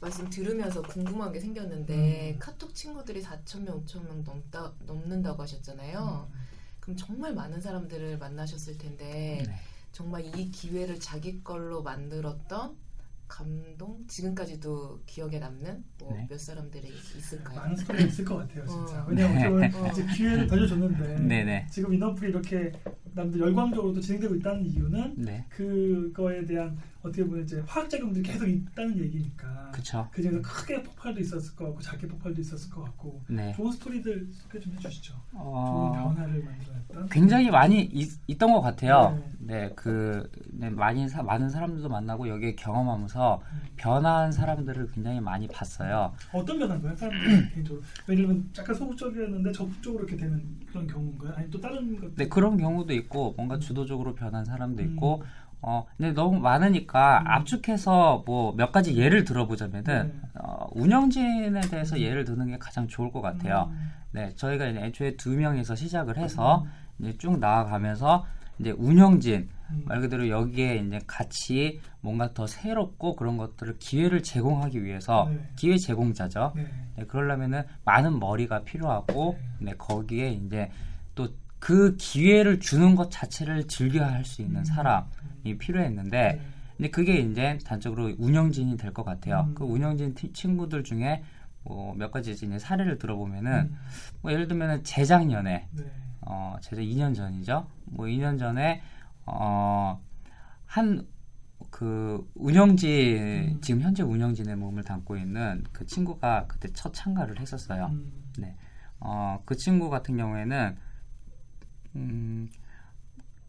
말씀 들으면서 궁금한 게 생겼는데 음. 카톡 친구들이 4천 명, 5천 명 넘다 넘는다고 하셨잖아요. 음. 그럼 정말 많은 사람들을 만나셨을 텐데 네. 정말 이 기회를 자기 걸로 만들었던 감동 지금까지도 기억에 남는 뭐 네. 몇 사람들이 있을까요? 많은 스토리가 있을 것 같아요 진짜 어. 왜냐면 네. 어. 이제 기회를 던져줬는데 네네. 지금 인어플이 이렇게 남들 열광적으로 또 진행되고 있다는 이유는 네. 그거에 대한 어떻게 보면 이제 화학작용들이 계속 있다는 얘기니까 그쵸. 그 중에서 크게 폭발도 있었을 것 같고 작게 폭발도 있었을 것 같고 네. 좋은 스토리들 소개 좀 해주시죠. 좋은 어, 변화를 만들어냈던. 굉장히 많이 있, 던것 같아요. 네. 네, 그, 네, 많이, 사, 많은 사람들도 만나고 여기에 경험하면서 음. 변화한 사람들을 굉장히 많이 봤어요. 어떤 변화인가요? 사람들 개인적으로. 들면 약간 소극적이었는데 적극적으로 이렇게 되는 그런 경우인가요? 아니면 또 다른 것? 네, 그런 경우도 있고, 뭔가 주도적으로 변한 사람도 있고, 음. 어, 근데 너무 많으니까 음. 압축해서 뭐 몇 가지 예를 들어보자면은, 네. 어, 운영진에 대해서 예를 드는 게 가장 좋을 것 같아요. 음. 네, 저희가 이제 애초에 두 명에서 시작을 해서 이제 쭉 나아가면서 이제 운영진 음. 말 그대로 여기에 이제 같이 뭔가 더 새롭고 그런 것들을 기회를 제공하기 위해서 네. 기회 제공자죠. 네. 네, 그러려면은 많은 머리가 필요하고 네, 거기에 이제 또 그 기회를 주는 것 자체를 즐겨야 할 수 있는 음. 사람이 필요했는데 네. 근데 그게 이제 단적으로 운영진이 될 것 같아요. 음. 그 운영진 티- 친구들 중에 뭐 몇 가지 이제 사례를 들어보면은 음. 뭐 예를 들면은 재작년에 네. 어, 제가 2년 전이죠. 뭐 2년 전에 어, 한 그 운영진 음. 지금 현재 운영진의 몸을 담고 있는 그 친구가 그때 첫 참가를 했었어요. 음. 어, 그 친구 같은 경우에는 음,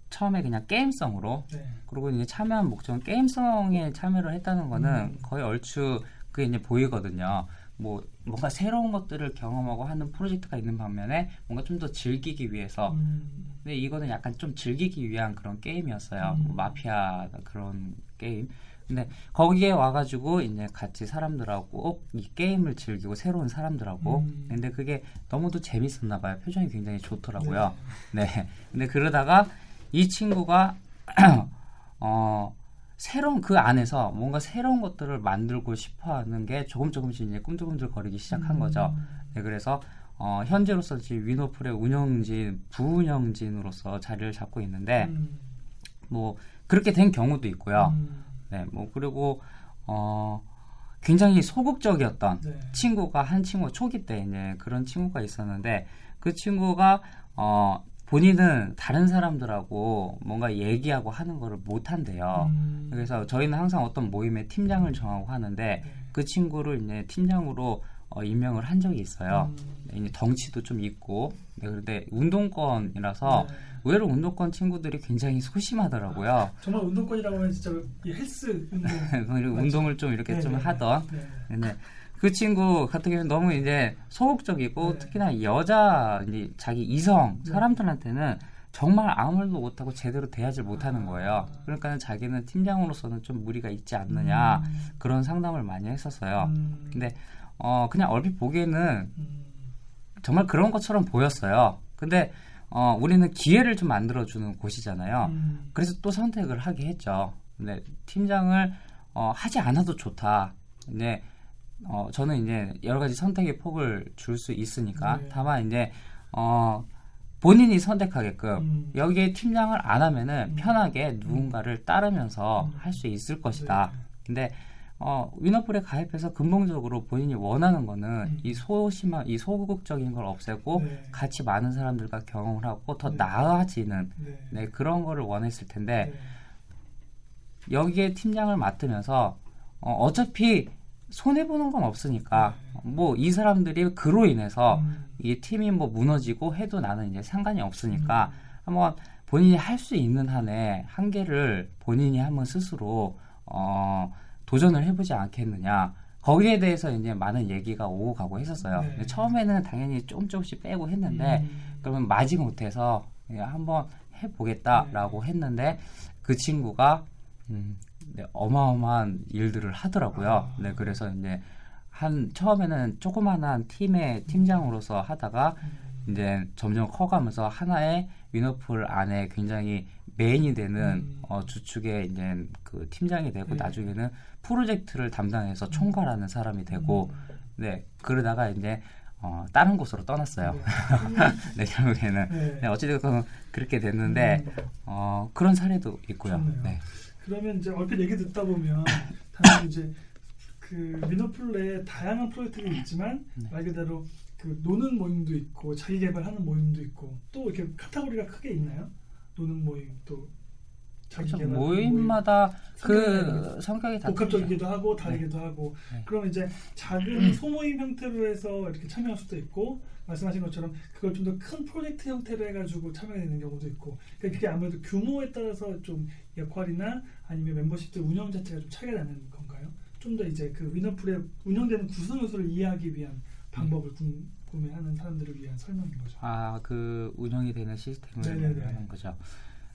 처음에 그냥 게임성으로 네. 그리고 이제 참여한 목적은 게임성에 참여를 했다는 거는 음. 거의 얼추 그게 이제 보이거든요. 뭐 뭔가 새로운 것들을 경험하고 하는 프로젝트가 있는 반면에 뭔가 좀 더 즐기기 위해서 음. 근데 이거는 약간 좀 즐기기 위한 그런 게임이었어요. 음. 뭐 마피아 그런 게임. 근데 거기에 와가지고 이제 같이 사람들하고 이 게임을 즐기고 새로운 사람들하고. 음. 근데 그게 너무도 재밌었나 봐요. 표정이 굉장히 좋더라고요. 네. 근데 그러다가 이 친구가 어 새로운 그 안에서 뭔가 새로운 것들을 만들고 싶어하는 게 조금 조금씩 이제 꿈틀꿈틀 거리기 시작한 음. 거죠. 네, 그래서 어, 현재로서 지금 위노플의 운영진, 부운영진으로서 자리를 잡고 있는데 음. 뭐 그렇게 된 경우도 있고요. 음. 네, 뭐 그리고 어, 굉장히 소극적이었던 네. 친구가 한 친구 초기 때 이제 그런 친구가 있었는데 그 친구가 어, 본인은 다른 사람들하고 뭔가 얘기하고 하는 거를 못 한대요. 음. 그래서 저희는 항상 어떤 모임의 팀장을 정하고 하는데 네. 그 친구를 이제 팀장으로 어, 임명을 한 적이 있어요. 음. 네, 이제 덩치도 좀 있고, 네, 그런데 운동권이라서 네. 의외로 운동권 친구들이 굉장히 소심하더라고요. 정말 운동권이라고 하면 진짜 이 헬스 운동. 운동을 좀 이렇게 네, 좀 네, 네. 하던. 네. 네. 그 친구 같은 경우는 너무 이제 소극적이고 네. 특히나 여자 이제 자기 이성 네. 사람들한테는 정말 아무 말도 못하고 제대로 대하지 못하는 아. 거예요. 그러니까 자기는 팀장으로서는 좀 무리가 있지 않느냐 음. 그런 상담을 많이 했었어요. 음. 근데 어 그냥 얼핏 보기에는 음. 정말 그런 것처럼 보였어요. 근데 어 우리는 기회를 좀 만들어주는 곳이잖아요. 음. 그래서 또 선택을 하게 했죠. 근데 팀장을 어, 하지 않아도 좋다. 근데 어, 저는 이제 여러 가지 선택의 폭을 줄 수 있으니까 네. 다만 이제 어, 본인이 선택하게끔 음. 여기에 팀장을 안 하면은 음. 편하게 누군가를 따르면서 음. 할수 있을 것이다. 네. 근데 어, 위너풀에 가입해서 근본적으로 본인이 원하는 거는 음. 이 소심한 이 소극적인 걸 없애고 네. 같이 많은 사람들과 경험을 하고 더 네. 나아지는 네. 네, 그런 거를 원했을 텐데 네. 여기에 팀장을 맡으면서 어, 차피 손해 보는 건 없으니까 뭐 이 사람들이 그로 인해서 음. 이 팀이 뭐 무너지고 해도 나는 이제 상관이 없으니까 음. 한번 본인이 할 수 있는 한에 한계를 본인이 한번 스스로 어, 도전을 해보지 않겠느냐. 거기에 대해서 이제 많은 얘기가 오고 가고 했었어요. 네. 처음에는 당연히 조금 조금씩 빼고 했는데 음. 그러면 마지 못해서 그냥 한번 해보겠다라고 했는데 그 친구가 음, 네, 어마어마한 일들을 하더라고요. 아. 네, 그래서 이제 한 처음에는 조그만한 팀의 팀장으로서 하다가 음. 이제 점점 커가면서 하나의 위너풀 안에 굉장히 메인이 되는 음. 어, 주축의 이제 그 팀장이 되고 네. 나중에는 프로젝트를 담당해서 총괄하는 사람이 되고 음. 네 그러다가 이제 어, 다른 곳으로 떠났어요. 네, 결국에는 네. 네, 어찌됐건 그렇게 됐는데 음. 어, 그런 사례도 있고요. 좋네요. 네. 그러면 이제 얼핏 얘기 듣다 보면 당연히 이제 그에 다양한 프로젝트가 있지만 네. 말 그대로 그 노는 모임도 있고 자기 개발하는 모임도 있고 또 이렇게 카테고리가 크게 있나요? 노는 모임 또 그렇죠. 모임마다 그 성격이 다 복합적이기도 하고 다르기도 하고 네. 그러면 이제 작은 소모임 형태로 해서 이렇게 참여할 수도 있고 말씀하신 것처럼 그걸 좀 더 큰 프로젝트 형태로 해가지고 참여가 되는 경우도 있고 그러니까 그게 아무래도 규모에 따라서 좀 역할이나 아니면 멤버십들 운영 자체가 좀 차이가 나는 건가요? 좀 더 이제 그 위너풀의 운영되는 구성 요소를 이해하기 위한 방법을 궁금해하는 사람들을 위한 설명인 거죠. 아, 그 운영이 되는 시스템을 네네네. 하는 거죠.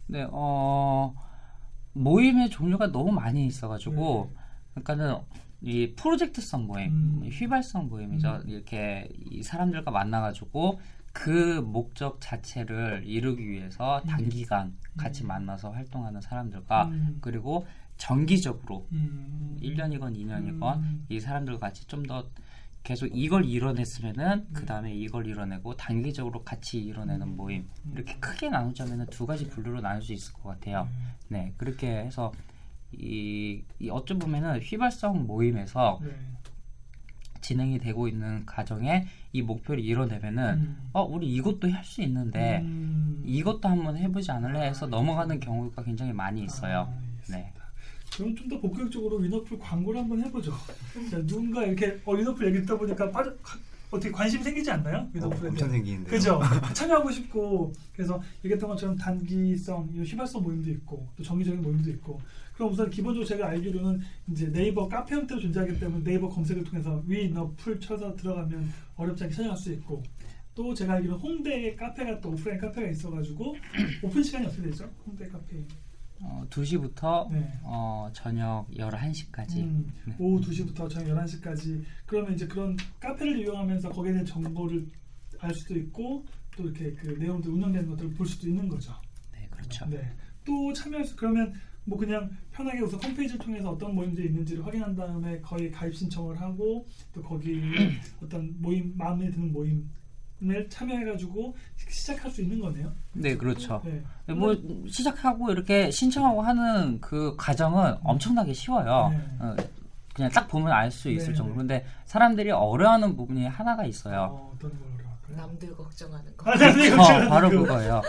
네, 어, 모임의 종류가 너무 많이 있어가지고, 그러니까는 이 프로젝트성 모임, 음. 휘발성 모임이죠. 음. 이렇게 이 사람들과 만나가지고 그 목적 자체를 이루기 위해서 음. 단기간 같이 음. 만나서 활동하는 사람들과 음. 그리고 정기적으로 음. 1년이건 2년이건 음. 이 사람들과 같이 좀 더 계속 이걸 이뤄냈으면은 그 다음에 이걸 이뤄내고 단기적으로 같이 이뤄내는 음. 모임 음. 이렇게 크게 나누자면은 두 가지 분류로 나눌 수 있을 것 같아요. 네 그렇게 해서 이, 이 어쩌 보면은 휘발성 모임에서 네. 진행이 되고 있는 과정에 이 목표를 이뤄내면은 음. 어 우리 이것도 할 수 있는데 음. 이것도 한번 해보지 않을래 해서 넘어가는 경우가 굉장히 많이 있어요. 아. 네. 그럼 좀 더 본격적으로 위너풀 광고를 한번 해보죠. 자, 누군가 이렇게 어, 위너풀 얘기 듣다 보니까 빠져, 가- 어떻게 관심 생기지 않나요? 어, 위너풀에 엄청 대한. 생기는데. 그죠? 참여하고 싶고 그래서 얘기했던 것처럼 단기성, 이 휘발성 모임도 있고 또 정기적인 모임도 있고 그럼 우선 기본적으로 제가 알기로는 이제 네이버 카페 형태로 존재하기 때문에 네이버 검색을 통해서 위너풀 쳐서 들어가면 어렵지 않게 찾아갈 수 있고 또 제가 알기로 는 홍대에 카페가 또 오프라인 카페가 있어가지고 오픈 시간이 어떻게 되죠? 홍대 카페 어, 2시부터 네. 어, 저녁 11시까지 음, 네. 오후 2시부터 저녁 11시까지 그러면 이제 그런 카페를 이용하면서 거기에 대한 정보를 알 수도 있고 또 이렇게 그 내용들 운영되는 것들을 볼 수도 있는 거죠. 네, 그렇죠. 네. 또 참여할 수 그러면 뭐 그냥 편하게 우선 홈페이지를 통해서 어떤 모임들이 있는지를 확인한 다음에 거기 가입 신청을 하고 또 거기 어떤 모임 마음에 드는 모임 을 참여해가지고 시작할 수 있는 거네요. 네, 그렇죠. 네. 네, 뭐 시작하고 이렇게 신청하고 하는 그 과정은 엄청나게 쉬워요. 네. 어, 그냥 딱 보면 알 수 있을 네. 정도. 근데 사람들이 어려워하는 부분이 하나가 있어요. 어, 어떤 걸 어려워할까요? 남들 걱정하는 거. 아, 그렇죠. 바로 그- 그거예요.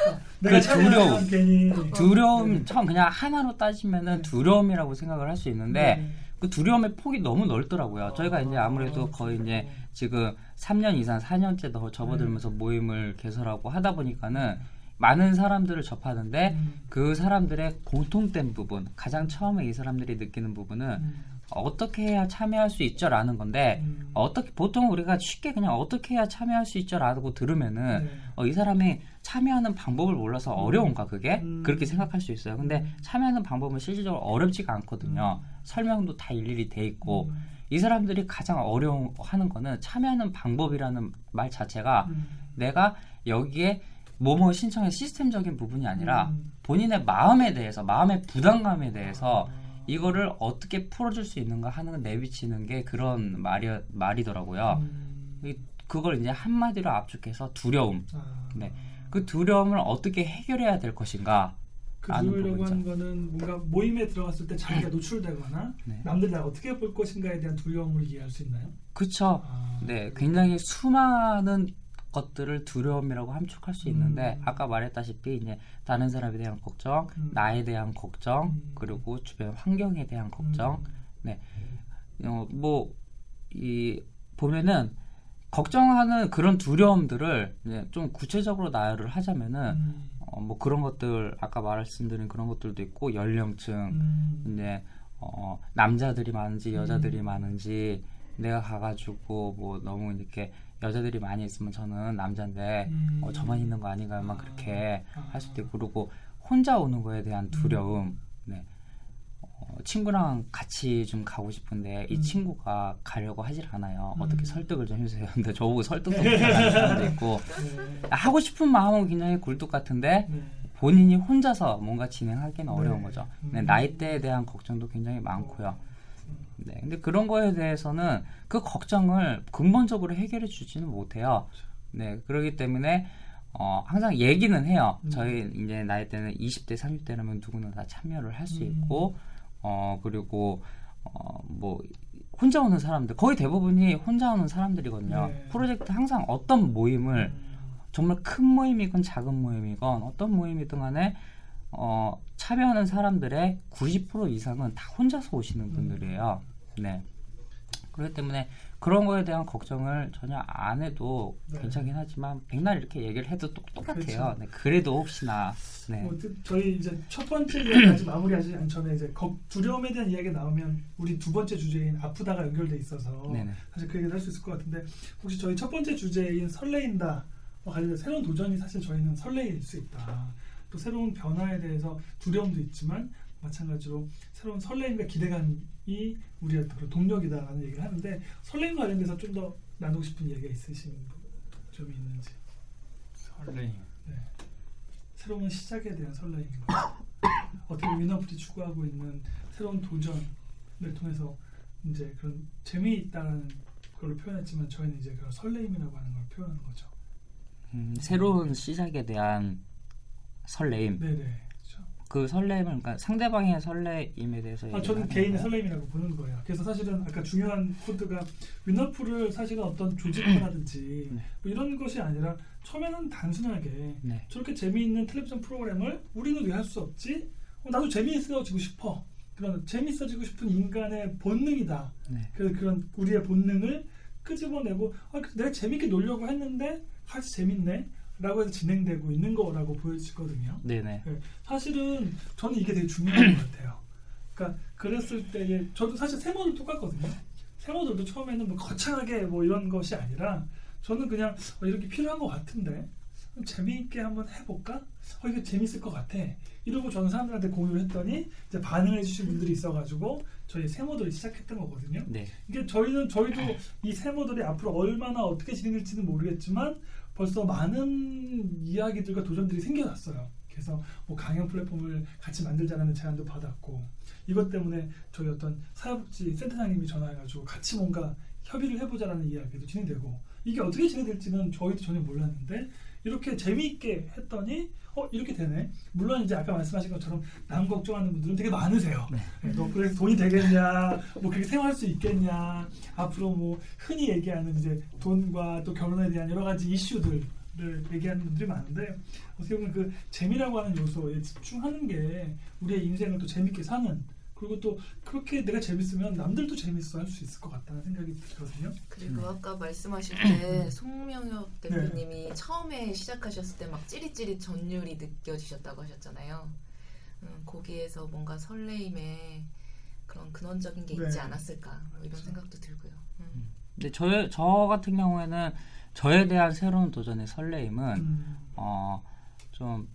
그 두려움. 괜히 두려움, 네. 처음 그냥 하나로 따지면은 네. 두려움이라고 생각을 할 수 있는데 네. 그 두려움의 폭이 너무 넓더라고요. 저희가 이제 아무래도 거의 이제 지금 3년 이상 4년째 더 접어들면서 네. 모임을 개설하고 하다 보니까는 많은 사람들을 접하는데 음, 그 사람들의 공통된 부분, 가장 처음에 이 사람들이 느끼는 부분은 음, 어떻게 해야 참여할 수 있죠라는 건데 음. 어떻게 보통 우리가 쉽게 그냥 어떻게 해야 참여할 수 있죠라고 들으면은 네. 어, 이 사람이 참여하는 방법을 몰라서 어려운가 그게 음. 그렇게 생각할 수 있어요. 근데 음. 참여하는 방법은 실질적으로 어렵지가 않거든요. 설명도 다 일일이 돼 있고 음, 이 사람들이 가장 어려워하는 거는 참여하는 방법이라는 말 자체가 음, 내가 여기에 뭐뭐 신청의 시스템적인 부분이 아니라 음. 본인의 마음에 대해서 마음의 부담감에 대해서 아. 이거를 어떻게 풀어줄 수 있는가 하는 걸 내비치는 게 그런 말이 말이더라고요. 음. 이- 그걸 이제 한마디로 압축해서 두려움. 아. 네. 그 두려움을 어떻게 해결해야 될 것인가. 그 두려움이라고. 하는 거는 뭔가 모임에 들어갔을 때 자기가 노출되거나 네. 남들이 나 어떻게 볼 것인가에 대한 두려움으로 이해할 수 있나요? 그쵸. 아. 네, 굉장히 수많은 것들을 두려움이라고 함축할 수 있는데 음. 아까 말했다시피 이제 다른 사람에 대한 걱정, 음. 나에 대한 걱정, 음. 그리고 주변 환경에 대한 걱정. 음. 어, 뭐, 이, 보면은, 걱정하는 그런 두려움들을 이제 좀 구체적으로 나열을 하자면은, 음. 어, 뭐 그런 것들, 아까 말씀드린 그런 것들도 있고, 연령층, 음. 이제, 어, 남자들이 많은지 여자들이 음. 많은지, 내가 가가지고 뭐 너무 이렇게 여자들이 많이 있으면 저는 남자인데, 음. 어, 저만 있는 거 아닌가, 막 아. 그렇게 아. 할 수도 있고, 그리고 혼자 오는 거에 대한 두려움, 네. 어, 친구랑 같이 좀 가고 싶은데 이 음. 친구가 가려고 하질 않아요. 음. 어떻게 설득을 좀 해주세요. 근데 저보고 설득도 못하는 사람도 있고 네. 하고 싶은 마음은 굉장히 굴뚝 같은데 네. 본인이 혼자서 뭔가 진행하기는 어려운 네. 거죠. 음. 네, 나이대에 대한 걱정도 굉장히 많고요. 네, 근데 그런 거에 대해서는 그 걱정을 근본적으로 해결해 주지는 못해요. 네, 그렇기 때문에 어, 항상 얘기는 해요. 음. 저희 이제 나이 때는 20대, 30대라면 누구나 다 참여를 할수 음. 있고, 어, 그리고, 어, 뭐, 혼자 오는 사람들, 거의 대부분이 혼자 오는 사람들이거든요. 네. 프로젝트 항상 어떤 모임을 음. 정말 큰 모임이건 작은 모임이건 어떤 모임이든 간에 어, 참여하는 사람들의 90% 이상은 다 혼자서 오시는 분들이에요. 네. 그렇기 때문에 그런 거에 대한 걱정을 전혀 안 해도 네. 괜찮긴 하지만 백날 이렇게 얘기를 해도 똑, 똑같아요. 그렇죠. 네, 그래도 혹시나 네. 뭐, 그- 저희 이제 첫 번째 아직 마무리하지 않기 전에 이제 걱- 두려움에 대한 이야기 나오면 우리 두 번째 주제인 아프다가 연결돼 있어서 네네. 사실 그 얘기를 할 수 있을 것 같은데 혹시 저희 첫 번째 주제인 설레인다와 관련된 새로운 도전이 사실 저희는 설레일 수 있다. 또 새로운 변화에 대해서 두려움도 있지만 마찬가지로 새로운 설레임과 기대감이 우리의 그런 동력이다라는 얘기를 하는데 설레임 관련돼서 좀 더 나누고 싶은 얘기가 있으신 점이 있는지 설레임. 네. 새로운 시작에 대한 설레임 어떻게 위너프리 추구하고 있는 새로운 도전을 통해서 이제 그런 재미있다는 걸로 표현했지만 저희는 이제 그런 설레임이라고 하는 걸 표현하는 거죠. 음, 새로운 시작에 대한 설레임. 네네. 그 설레임을 그러니까 상대방의 설레임에 대해서 아, 저는 개인의? 설레임이라고 보는 거예요. 그래서 사실은 아까 중요한 코드가 위너풀을 사실은 어떤 조직화라든지 네. 뭐 이런 것이 아니라 처음에는 단순하게 네. 저렇게 재미있는 텔레비전 프로그램을 우리는 왜 할 수 없지? 어, 나도 재미있어지고 싶어. 그런 재밌어지고 싶은 인간의 본능이다. 네. 그 그런 우리의 본능을 끄집어내고 아, 그 내가 재밌게 놀려고 했는데 같이 재밌네. 라고 해서 진행되고 있는 거라고 보여지거든요. 네네. 네, 사실은 저는 이게 되게 중요한 것 같아요. 그러니까 그랬을 때에 저도 사실 세모도 똑같거든요. 세모들도 처음에는 뭐 거창하게 뭐 이런 것이 아니라 저는 그냥 어, 이렇게 필요한 것 같은데 좀 재미있게 한번 해볼까? 어 이게 재밌을 것 같아. 이러고 저는 사람들한테 공유를 했더니 이제 반응해 주신 분들이 있어가지고 저희 세모들이 시작했던 거거든요. 네. 이게 저희는 저희도 이 세모들이 앞으로 얼마나 어떻게 진행될지는 모르겠지만 벌써 많은 이야기들과 도전들이 생겨났어요. 그래서 뭐 강연 플랫폼을 같이 만들자라는 제안도 받았고 이것 때문에 저희 어떤 사회복지 센터장님이 전화해가지고 같이 뭔가 협의를 해보자라는 이야기도 진행되고 이게 어떻게 진행될지는 저희도 전혀 몰랐는데 이렇게 재미있게 했더니 어 이렇게 되네. 물론 이제 아까 말씀하신 것처럼 남 걱정하는 분들은 되게 많으세요. 네, 너 그래서 돈이 되겠냐, 뭐 그렇게 생활할 수 있겠냐, 앞으로 뭐 흔히 얘기하는 이제 돈과 또 결혼에 대한 여러 가지 이슈들을 얘기하는 분들이 많은데 어떻게 보면 그 재미라고 하는 요소에 집중하는 게 우리의 인생을 또 재밌게 사는 그리고 또 그렇게 내가 재밌으면 남들도 재밌어 할 수 있을 것 같다는 생각이 들거든요. 그리고 음. 아까 말씀하실 때 송명엽 대표님이 처음에 시작하셨을 때 막 찌릿찌릿 전율이 느껴지셨다고 하셨잖아요. 음, 거기에서 뭔가 설레임에 그런 근원적인 게 있지 네. 않았을까 뭐 이런 그렇죠. 생각도 들고요. 음. 근데 저, 저 같은 경우에는 저에 대한 새로운 도전의 설레임은 음, 어, 좀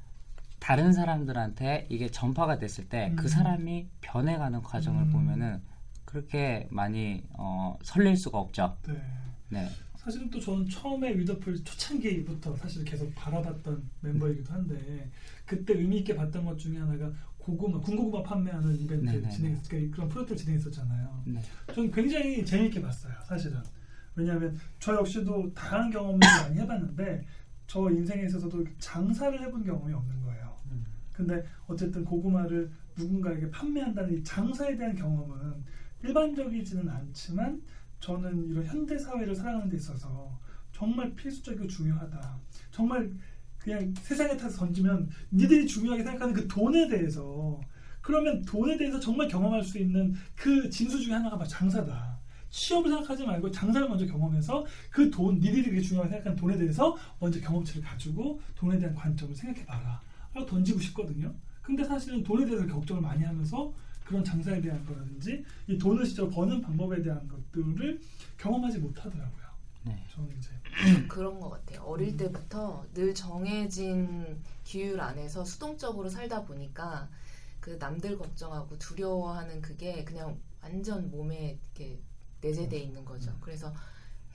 다른 사람들한테 이게 전파가 됐을 때그 음. 사람이 변해가는 과정을 음. 보면은 그렇게 많이 어, 설렐 수가 없죠. 네. 네. 사실은 또 저는 처음에 위더풀 초창기부터 사실 계속 바라봤던 멤버이기도 한데 그때 의미 있게 봤던 것 중에 하나가 고구마, 군고구마 판매하는 이벤트 네네네. 진행, 그러니까 그런 프로젝트를 진행했었잖아요. 네. 저는 굉장히 재미있게 봤어요, 사실은. 왜냐하면 저 역시도 다양한 경험을 많이 해봤는데 저 인생에 있어서도 장사를 해본 경험이 없는 거예요. 음. 근데 어쨌든 고구마를 누군가에게 판매한다는 이 장사에 대한 경험은 일반적이지는 않지만 저는 이런 현대 사회를 살아가는 데 있어서 정말 필수적이고 중요하다. 정말 그냥 세상에 타서 던지면 니들이 중요하게 생각하는 그 돈에 대해서 그러면 돈에 대해서 정말 경험할 수 있는 그 진수 중에 하나가 바로 장사다. 취업을 생각하지 말고 장사를 먼저 경험해서 그 돈, 니들이 그게 중요하게 생각하는 돈에 대해서 먼저 경험치를 가지고 돈에 대한 관점을 생각해봐라. 라고 던지고 싶거든요. 근데 사실은 돈에 대해서 걱정을 많이 하면서 그런 장사에 대한 거라든지 이 돈을 직접 버는 방법에 대한 것들을 경험하지 못하더라고요. 네. 저는 이제 그런 것 같아요. 음. 어릴 때부터 늘 정해진 기율 안에서 수동적으로 살다 보니까 그 남들 걱정하고 두려워하는 그게 그냥 완전 몸에 이렇게 내재돼 있는 거죠. 그래서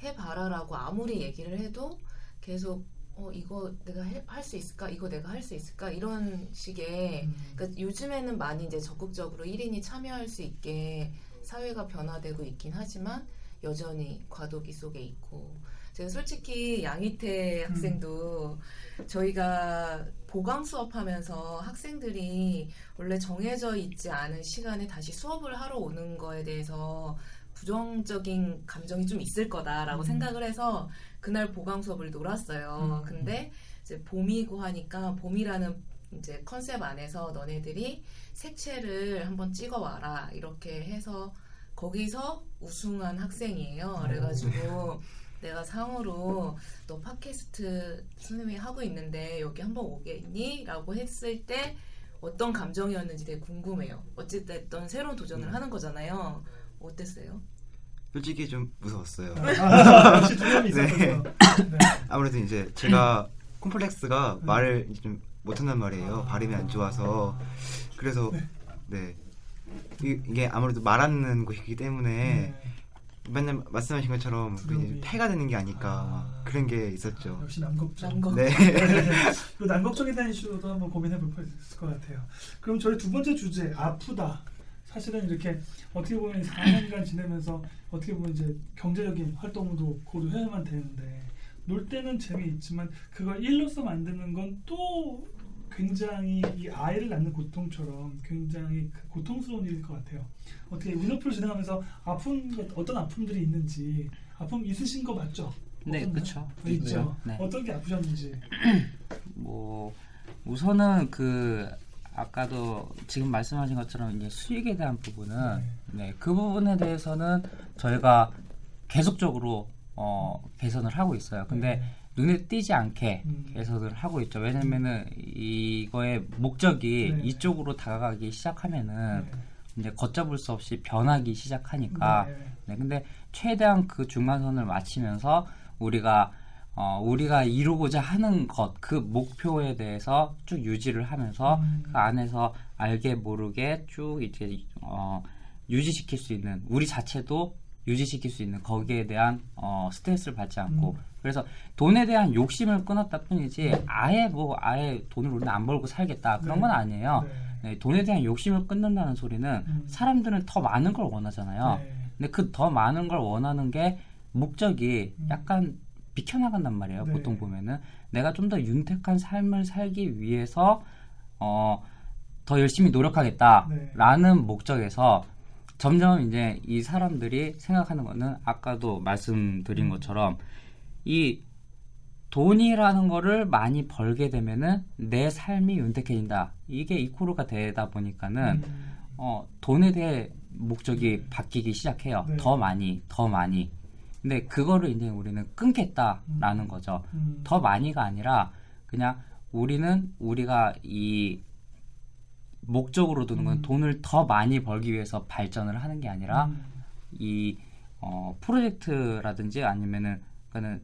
해봐라라고 아무리 얘기를 해도 계속 어 이거 내가 할 수 있을까? 이거 내가 할 수 있을까? 이런 식의 음, 그러니까 요즘에는 많이 이제 적극적으로 1인이 참여할 수 있게 사회가 변화되고 있긴 하지만 여전히 과도기 속에 있고 제가 솔직히 양희태 음. 학생도 저희가 보강 수업하면서 학생들이 원래 정해져 있지 않은 시간에 다시 수업을 하러 오는 거에 대해서 부정적인 감정이 좀 있을 거다라고 음. 생각을 해서 그날 보강 수업을 놀았어요. 음. 근데 이제 봄이고 하니까 봄이라는 이제 컨셉 안에서 너네들이 색채를 한번 찍어 와라 이렇게 해서 거기서 우승한 학생이에요. 그래가지고 내가 상으로 너 팟캐스트 선생님이 하고 있는데 여기 한번 오겠니? 라고 했을 때 어떤 감정이었는지 되게 궁금해요. 어쨌든 새로운 도전을 하는 거잖아요. 어땠어요? 솔직히 좀 무서웠어요. 아, 역시 두려움이 있었군요. 네. 아무래도 이제 제가 콤플렉스가 음. 말을 좀 못한단 말이에요. 아. 발음이 안 좋아서 그래서 네. 네, 이- 이게 아무래도 말하는 곳이기 때문에 네. 맨날 말씀하신 것처럼 폐가 되는 게 아닐까 아. 그런 게 있었죠. 역시 남걱정. 남걱정. 네. 그 남걱정에 대한 이슈도 한번 고민해 볼 수 있을 것 같아요. 그럼 저희 두 번째 주제 아프다. 사실은 이렇게 어떻게 보면 4년간 지내면서 어떻게 보면 이제 경제적인 활동도 고려해야만 되는데 놀 때는 재미있지만 그걸 일로서 만드는 건 또 굉장히 이 아이를 낳는 고통처럼 굉장히 그 고통스러운 일일 것 같아요. 어떻게 위너프를 진행하면서 아픈 것 어떤 아픔들이 있는지 아픔 있으신 거 맞죠? 네? 그렇죠. 어, 있죠. 네. 어떤 게 아프셨는지. 뭐 우선은 그 아까도 지금 말씀하신 것처럼 이제 수익에 대한 부분은 네, 그 부분에 대해서는 저희가 계속적으로 어, 개선을 하고 있어요. 근데 눈에 띄지 않게 음. 개선을 하고 있죠. 왜냐면은 이거의 목적이 네. 이쪽으로 다가가기 시작하면은 네. 이제 걷잡을 수 없이 변하기 시작하니까 네. 네, 근데 최대한 그 중간선을 맞추면서 우리가 어, 우리가 이루고자 하는 것, 그 목표에 대해서 쭉 유지를 하면서 음. 그 안에서 알게 모르게 쭉 이제 어, 유지시킬 수 있는 우리 자체도 유지시킬 수 있는 거기에 대한 어, 스트레스를 받지 않고 음. 그래서 돈에 대한 욕심을 끊었다 뿐이지 아예 뭐 아예 돈을 우리는 안 벌고 살겠다 그런 네. 건 아니에요. 네. 네, 돈에 대한 욕심을 끊는다는 소리는 음. 사람들은 더 많은 걸 원하잖아요. 네. 근데 그 더 많은 걸 원하는 게 목적이 음. 약간 비켜나간단 말이에요. 네. 보통 보면은 내가 좀 더 윤택한 삶을 살기 위해서 어, 더 열심히 노력하겠다라는 네. 목적에서 점점 이제 이 사람들이 생각하는 거는 아까도 말씀드린 음. 것처럼 이 돈이라는 거를 많이 벌게 되면은 내 삶이 윤택해진다. 이게 이코르가 되다 보니까는 음. 어, 돈에 대해 목적이 바뀌기 시작해요. 네. 더 많이, 더 많이. 근데 그거를 이제 우리는 끊겠다라는 거죠. 음. 더 많이가 아니라 그냥 우리는 우리가 이 목적으로 두는 건 음. 돈을 더 많이 벌기 위해서 발전을 하는 게 아니라 음. 이 어, 프로젝트라든지 아니면은 그는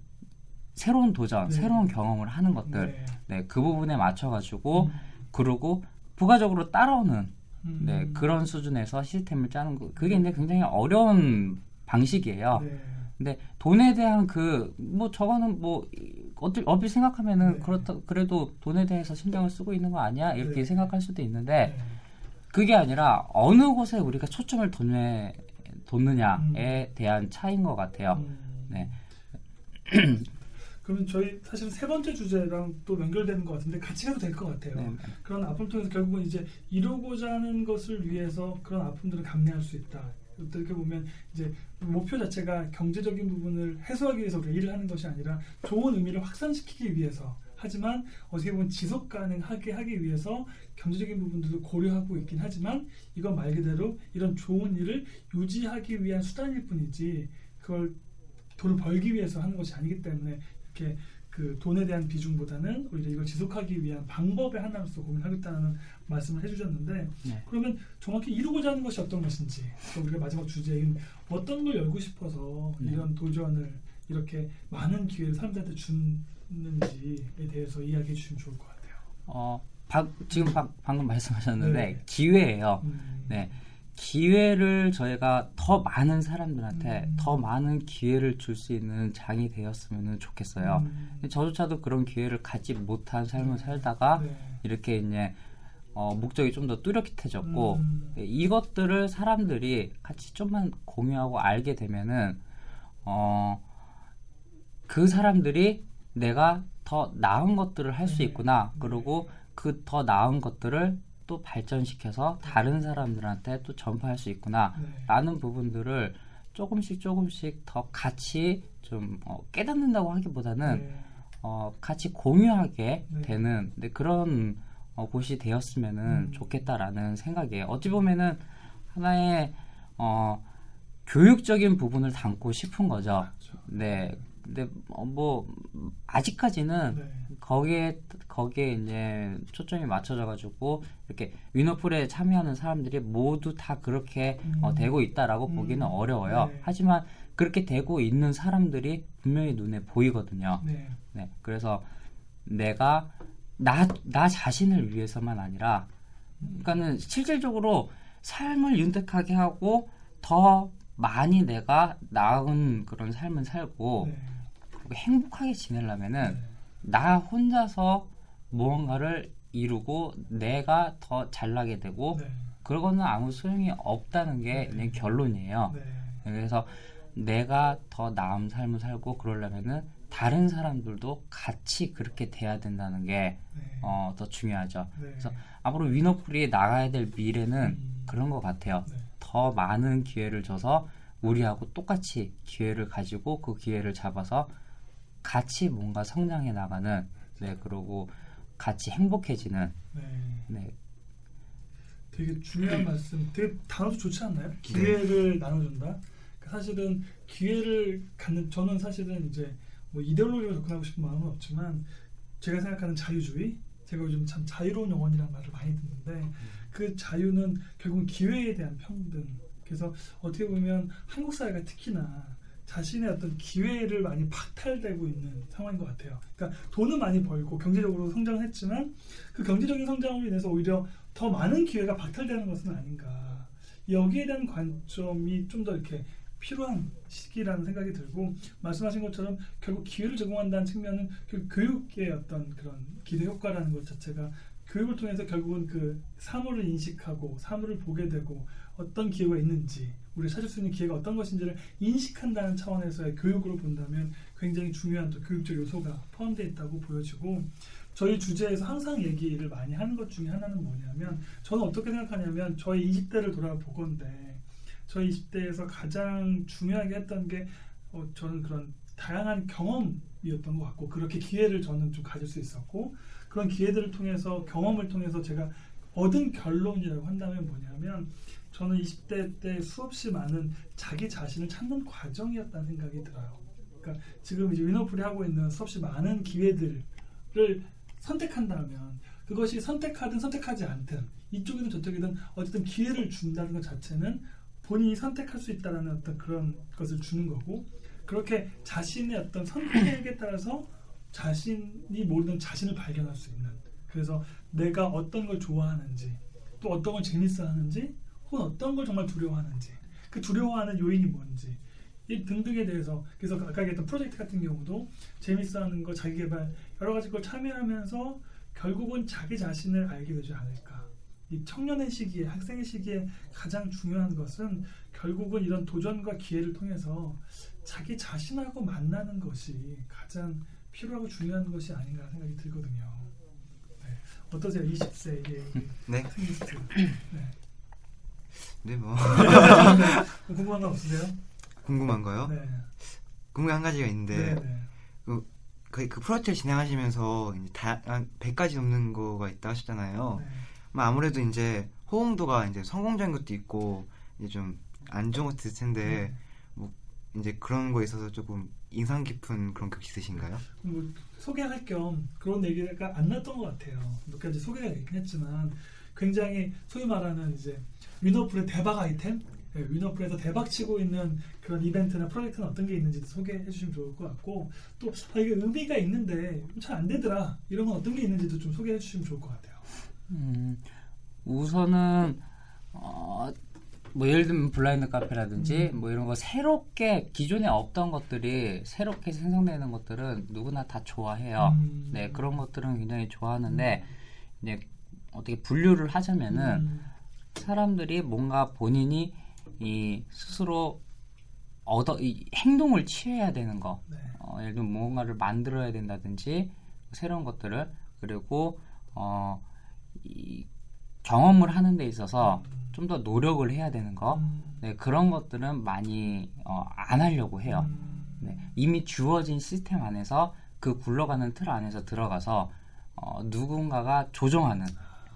새로운 도전, 네. 새로운 경험을 하는 것들, 네. 네, 그 부분에 맞춰가지고 음. 그러고 부가적으로 따라오는 음. 네, 그런 수준에서 시스템을 짜는 거 그게 이제 굉장히 어려운 방식이에요. 네. 근데 돈에 대한 그 뭐 저거는 뭐 어떻게 어떻게 생각하면은 네. 그렇다 그래도 돈에 대해서 신경을 쓰고 있는 거 아니야 이렇게 네. 생각할 수도 있는데 네. 그게 아니라 어느 곳에 우리가 초점을 뒀느냐에 뒀느냐에 음. 대한 차이인 것 같아요. 음. 네. 그러면 저희 사실 세 번째 주제랑 또 연결되는 것 같은데 같이 해도 될 것 같아요. 네. 그런 아픔을 통해서 결국은 이제 이루고자 하는 것을 위해서 그런 아픔들을 감내할 수 있다. 어떻게 보면 이제 목표 자체가 경제적인 부분을 해소하기 위해서 우리가 일을 하는 것이 아니라 좋은 의미를 확산시키기 위해서. 하지만 어떻게 보면 지속 가능하게 하기 위해서 경제적인 부분들도 고려하고 있긴 하지만 이건 말 그대로 이런 좋은 일을 유지하기 위한 수단일 뿐이지 그걸 돈을 벌기 위해서 하는 것이 아니기 때문에 이렇게 그 돈에 대한 비중보다는 오히려 이걸 지속하기 위한 방법의 하나로서 고민하겠다는 말씀을 해주셨는데 네. 그러면 정확히 이루고자 하는 것이 어떤 것인지 또 우리가 마지막 주제인 어떤 걸 열고 싶어서 네. 이런 도전을 이렇게 많은 기회를 사람들한테 주는지에 대해서 이야기해 주시면 좋을 것 같아요. 어, 바- 지금 방, 방금 말씀하셨는데 네. 기회예요. 음, 네. 기회를 저희가 더 많은 사람들한테 음. 더 많은 기회를 줄 수 있는 장이 되었으면 좋겠어요. 음, 저조차도 그런 기회를 갖지 못한 삶을 살다가 네. 이렇게 이제 어, 목적이 좀 더 뚜렷해졌고 음, 네, 이것들을 사람들이 같이 좀만 공유하고 알게 되면은 어, 그 사람들이 내가 더 나은 것들을 할수 네. 있구나. 그리고 그 더 나은 것들을 또 발전시켜서 다른 사람들한테 또 전파할 수 있구나. 네. 라는 부분들을 조금씩 조금씩 더 같이 좀 어, 깨닫는다고 하기보다는 네. 어, 같이 공유하게 네. 되는 네, 그런 어, 곳이 되었으면은 음. 좋겠다라는 생각이에요. 어찌 보면은 하나의 어, 교육적인 부분을 담고 싶은 거죠. 그렇죠. 네. 근데 어, 뭐 아직까지는 네. 거기에 거기에 이제 초점이 맞춰져 가지고 이렇게 위너풀에 참여하는 사람들이 모두 다 그렇게 어, 음. 되고 있다라고 음. 보기는 어려워요. 네. 하지만 그렇게 되고 있는 사람들이 분명히 눈에 보이거든요. 네. 네, 그래서 내가 나, 나 자신을 위해서만 아니라, 그러니까는 실질적으로 삶을 윤택하게 하고 더 많이 내가 나은 그런 삶을 살고 네. 그리고 행복하게 지내려면은 네. 나 혼자서 무언가를 이루고 내가 더 잘나게 되고 네. 그러고는 아무 소용이 없다는 게 네. 결론이에요. 네. 그래서 내가 더 나은 삶을 살고 그러려면은 다른 사람들도 같이 그렇게 돼야 된다는 게 네. 어, 더 중요하죠. 네. 그래서 앞으로 위너풀이 나가야 될 미래는 음. 그런 것 같아요. 네. 더 많은 기회를 줘서 우리하고 똑같이 기회를 가지고 그 기회를 잡아서 같이 뭔가 성장해 나가는 네 그리고 같이 행복해지는 네. 네 되게 중요한 말씀. 되게 단어도 좋지 않나요? 네. 기회를 나눠준다. 그러니까 사실은 기회를 갖는 저는 사실은 이제 뭐 이데올로기로 접근하고 싶은 마음은 없지만 제가 생각하는 자유주의, 제가 요즘 참 자유로운 영혼이라는 말을 많이 듣는데 그 자유는 결국 기회에 대한 평등. 그래서 어떻게 보면 한국 사회가 특히나 자신의 어떤 기회를 많이 박탈되고 있는 상황인 것 같아요. 그러니까 돈은 많이 벌고 경제적으로 성장을 했지만 그 경제적인 성장으로 인해서 오히려 더 많은 기회가 박탈되는 것은 아닌가. 여기에 대한 관점이 좀 더 이렇게 필요한 시기라는 생각이 들고 말씀하신 것처럼 결국 기회를 제공한다는 측면은 그 교육의 어떤 그런 기대 효과라는 것 자체가 교육을 통해서 결국은 그 사물을 인식하고 사물을 보게 되고 어떤 기회가 있는지 우리가 찾을 수 있는 기회가 어떤 것인지를 인식한다는 차원에서의 교육으로 본다면 굉장히 중요한 또 교육적 요소가 포함되어 있다고 보여지고 저희 주제에서 항상 얘기를 많이 하는 것 중에 하나는 뭐냐면 저는 어떻게 생각하냐면 저희 20대를 돌아보건데 저희 20대에서 가장 중요하게 했던 게 어, 저는 그런 다양한 경험이었던 것 같고 그렇게 기회를 저는 좀 가질 수 있었고 그런 기회들을 통해서 경험을 통해서 제가 얻은 결론이라고 한다면 뭐냐면 저는 20대 때 수없이 많은 자기 자신을 찾는 과정이었다는 생각이 들어요. 그러니까 지금 이제 위너풀이 하고 있는 수없이 많은 기회들을 선택한다면 그것이 선택하든 선택하지 않든 이쪽이든 저쪽이든 어쨌든 기회를 준다는 것 자체는 본인이 선택할 수 있다는 어떤 그런 것을 주는 거고 그렇게 자신의 어떤 선택에 따라서 자신이 모르는 자신을 발견할 수 있는 그래서 내가 어떤 걸 좋아하는지 또 어떤 걸 재밌어 하는지 혹은 어떤 걸 정말 두려워하는지 그 두려워하는 요인이 뭔지 이 등등에 대해서 그래서 아까 얘기했던 프로젝트 같은 경우도 재밌어하는 거 자기 개발 여러 가지 걸 참여하면서 결국은 자기 자신을 알게 되지 않을까 이 청년의 시기에 학생의 시기에 가장 중요한 것은 결국은 이런 도전과 기회를 통해서 자기 자신하고 만나는 것이 가장 필요하고 중요한 것이 아닌가 생각이 들거든요. 네. 어떠세요? 20세의 네. 학생리스트. 네. 네, 뭐뭐 궁금한 거 없으세요? 궁금한 거요? 네. 궁금한 한 가지가 있는데 네. 네. 그, 그, 그 프로젝트를 진행하시면서 이제 다, 한 100가지 넘는 거가 있다 하셨잖아요. 네. 뭐 아무래도 이제 호응도가 이제 성공적인 것도 있고 이제 좀 안 좋은 것도 있을 텐데 네. 뭐 이제 그런 거에 있어서 조금 인상 깊은 그런 격 있으신가요? 뭐 소개할 겸 그런 얘기가 안 났던 것 같아요. 몇 가지 소개가 되긴 했지만 굉장히 소위 말하는 이제 위너풀의 대박 아이템, 예, 위너풀에서 대박 치고 있는 그런 이벤트나 프로젝트는 어떤 게 있는지 소개해 주시면 좋을 것 같고 또 아, 이게 의미가 있는데 잘 안 되더라 이런 건 어떤 게 있는지도 좀 소개해 주시면 좋을 것 같아요. 음, 우선은 어, 뭐 예를 들면 블라인드 카페라든지 음. 뭐 이런 거 새롭게 기존에 없던 것들이 새롭게 생성되는 것들은 누구나 다 좋아해요. 음. 네 그런 것들은 굉장히 좋아하는데 이제 어떻게 분류를 하자면은 음. 사람들이 뭔가 본인이 이 스스로 얻어 이 행동을 취해야 되는 거 네. 어, 예를 들면 뭔가를 만들어야 된다든지 새로운 것들을 그리고 어, 이 경험을 하는 데 있어서 좀 더 노력을 해야 되는 거 음. 네, 그런 것들은 많이 어, 안 하려고 해요. 음. 네, 이미 주어진 시스템 안에서 그 굴러가는 틀 안에서 들어가서 어, 누군가가 조정하는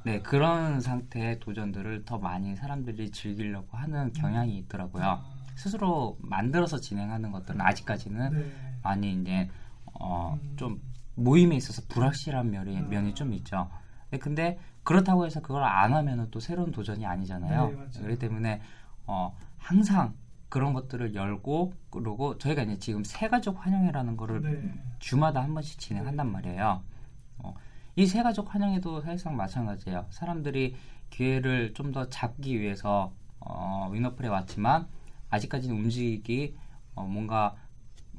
네, 그런 상태의 도전들을 더 많이 사람들이 즐기려고 하는 경향이 있더라고요. 스스로 만들어서 진행하는 것들은 아직까지는 네. 많이 이제 어, 음. 좀 모임에 있어서 불확실한 면이, 아. 면이 좀 있죠. 네, 근데 그렇다고 해서 그걸 안 하면은 또 새로운 도전이 아니잖아요. 네. 그렇기 때문에 어, 항상 그런 것들을 열고 그러고 저희가 이제 지금 새가족 환영회라는 거를 네. 주마다 한 번씩 진행한단 말이에요. 어, 이 새가족 환영회도 사실상 마찬가지예요. 사람들이 기회를 좀 더 잡기 위해서 어, 위너플에 왔지만 아직까지는 움직이기 어, 뭔가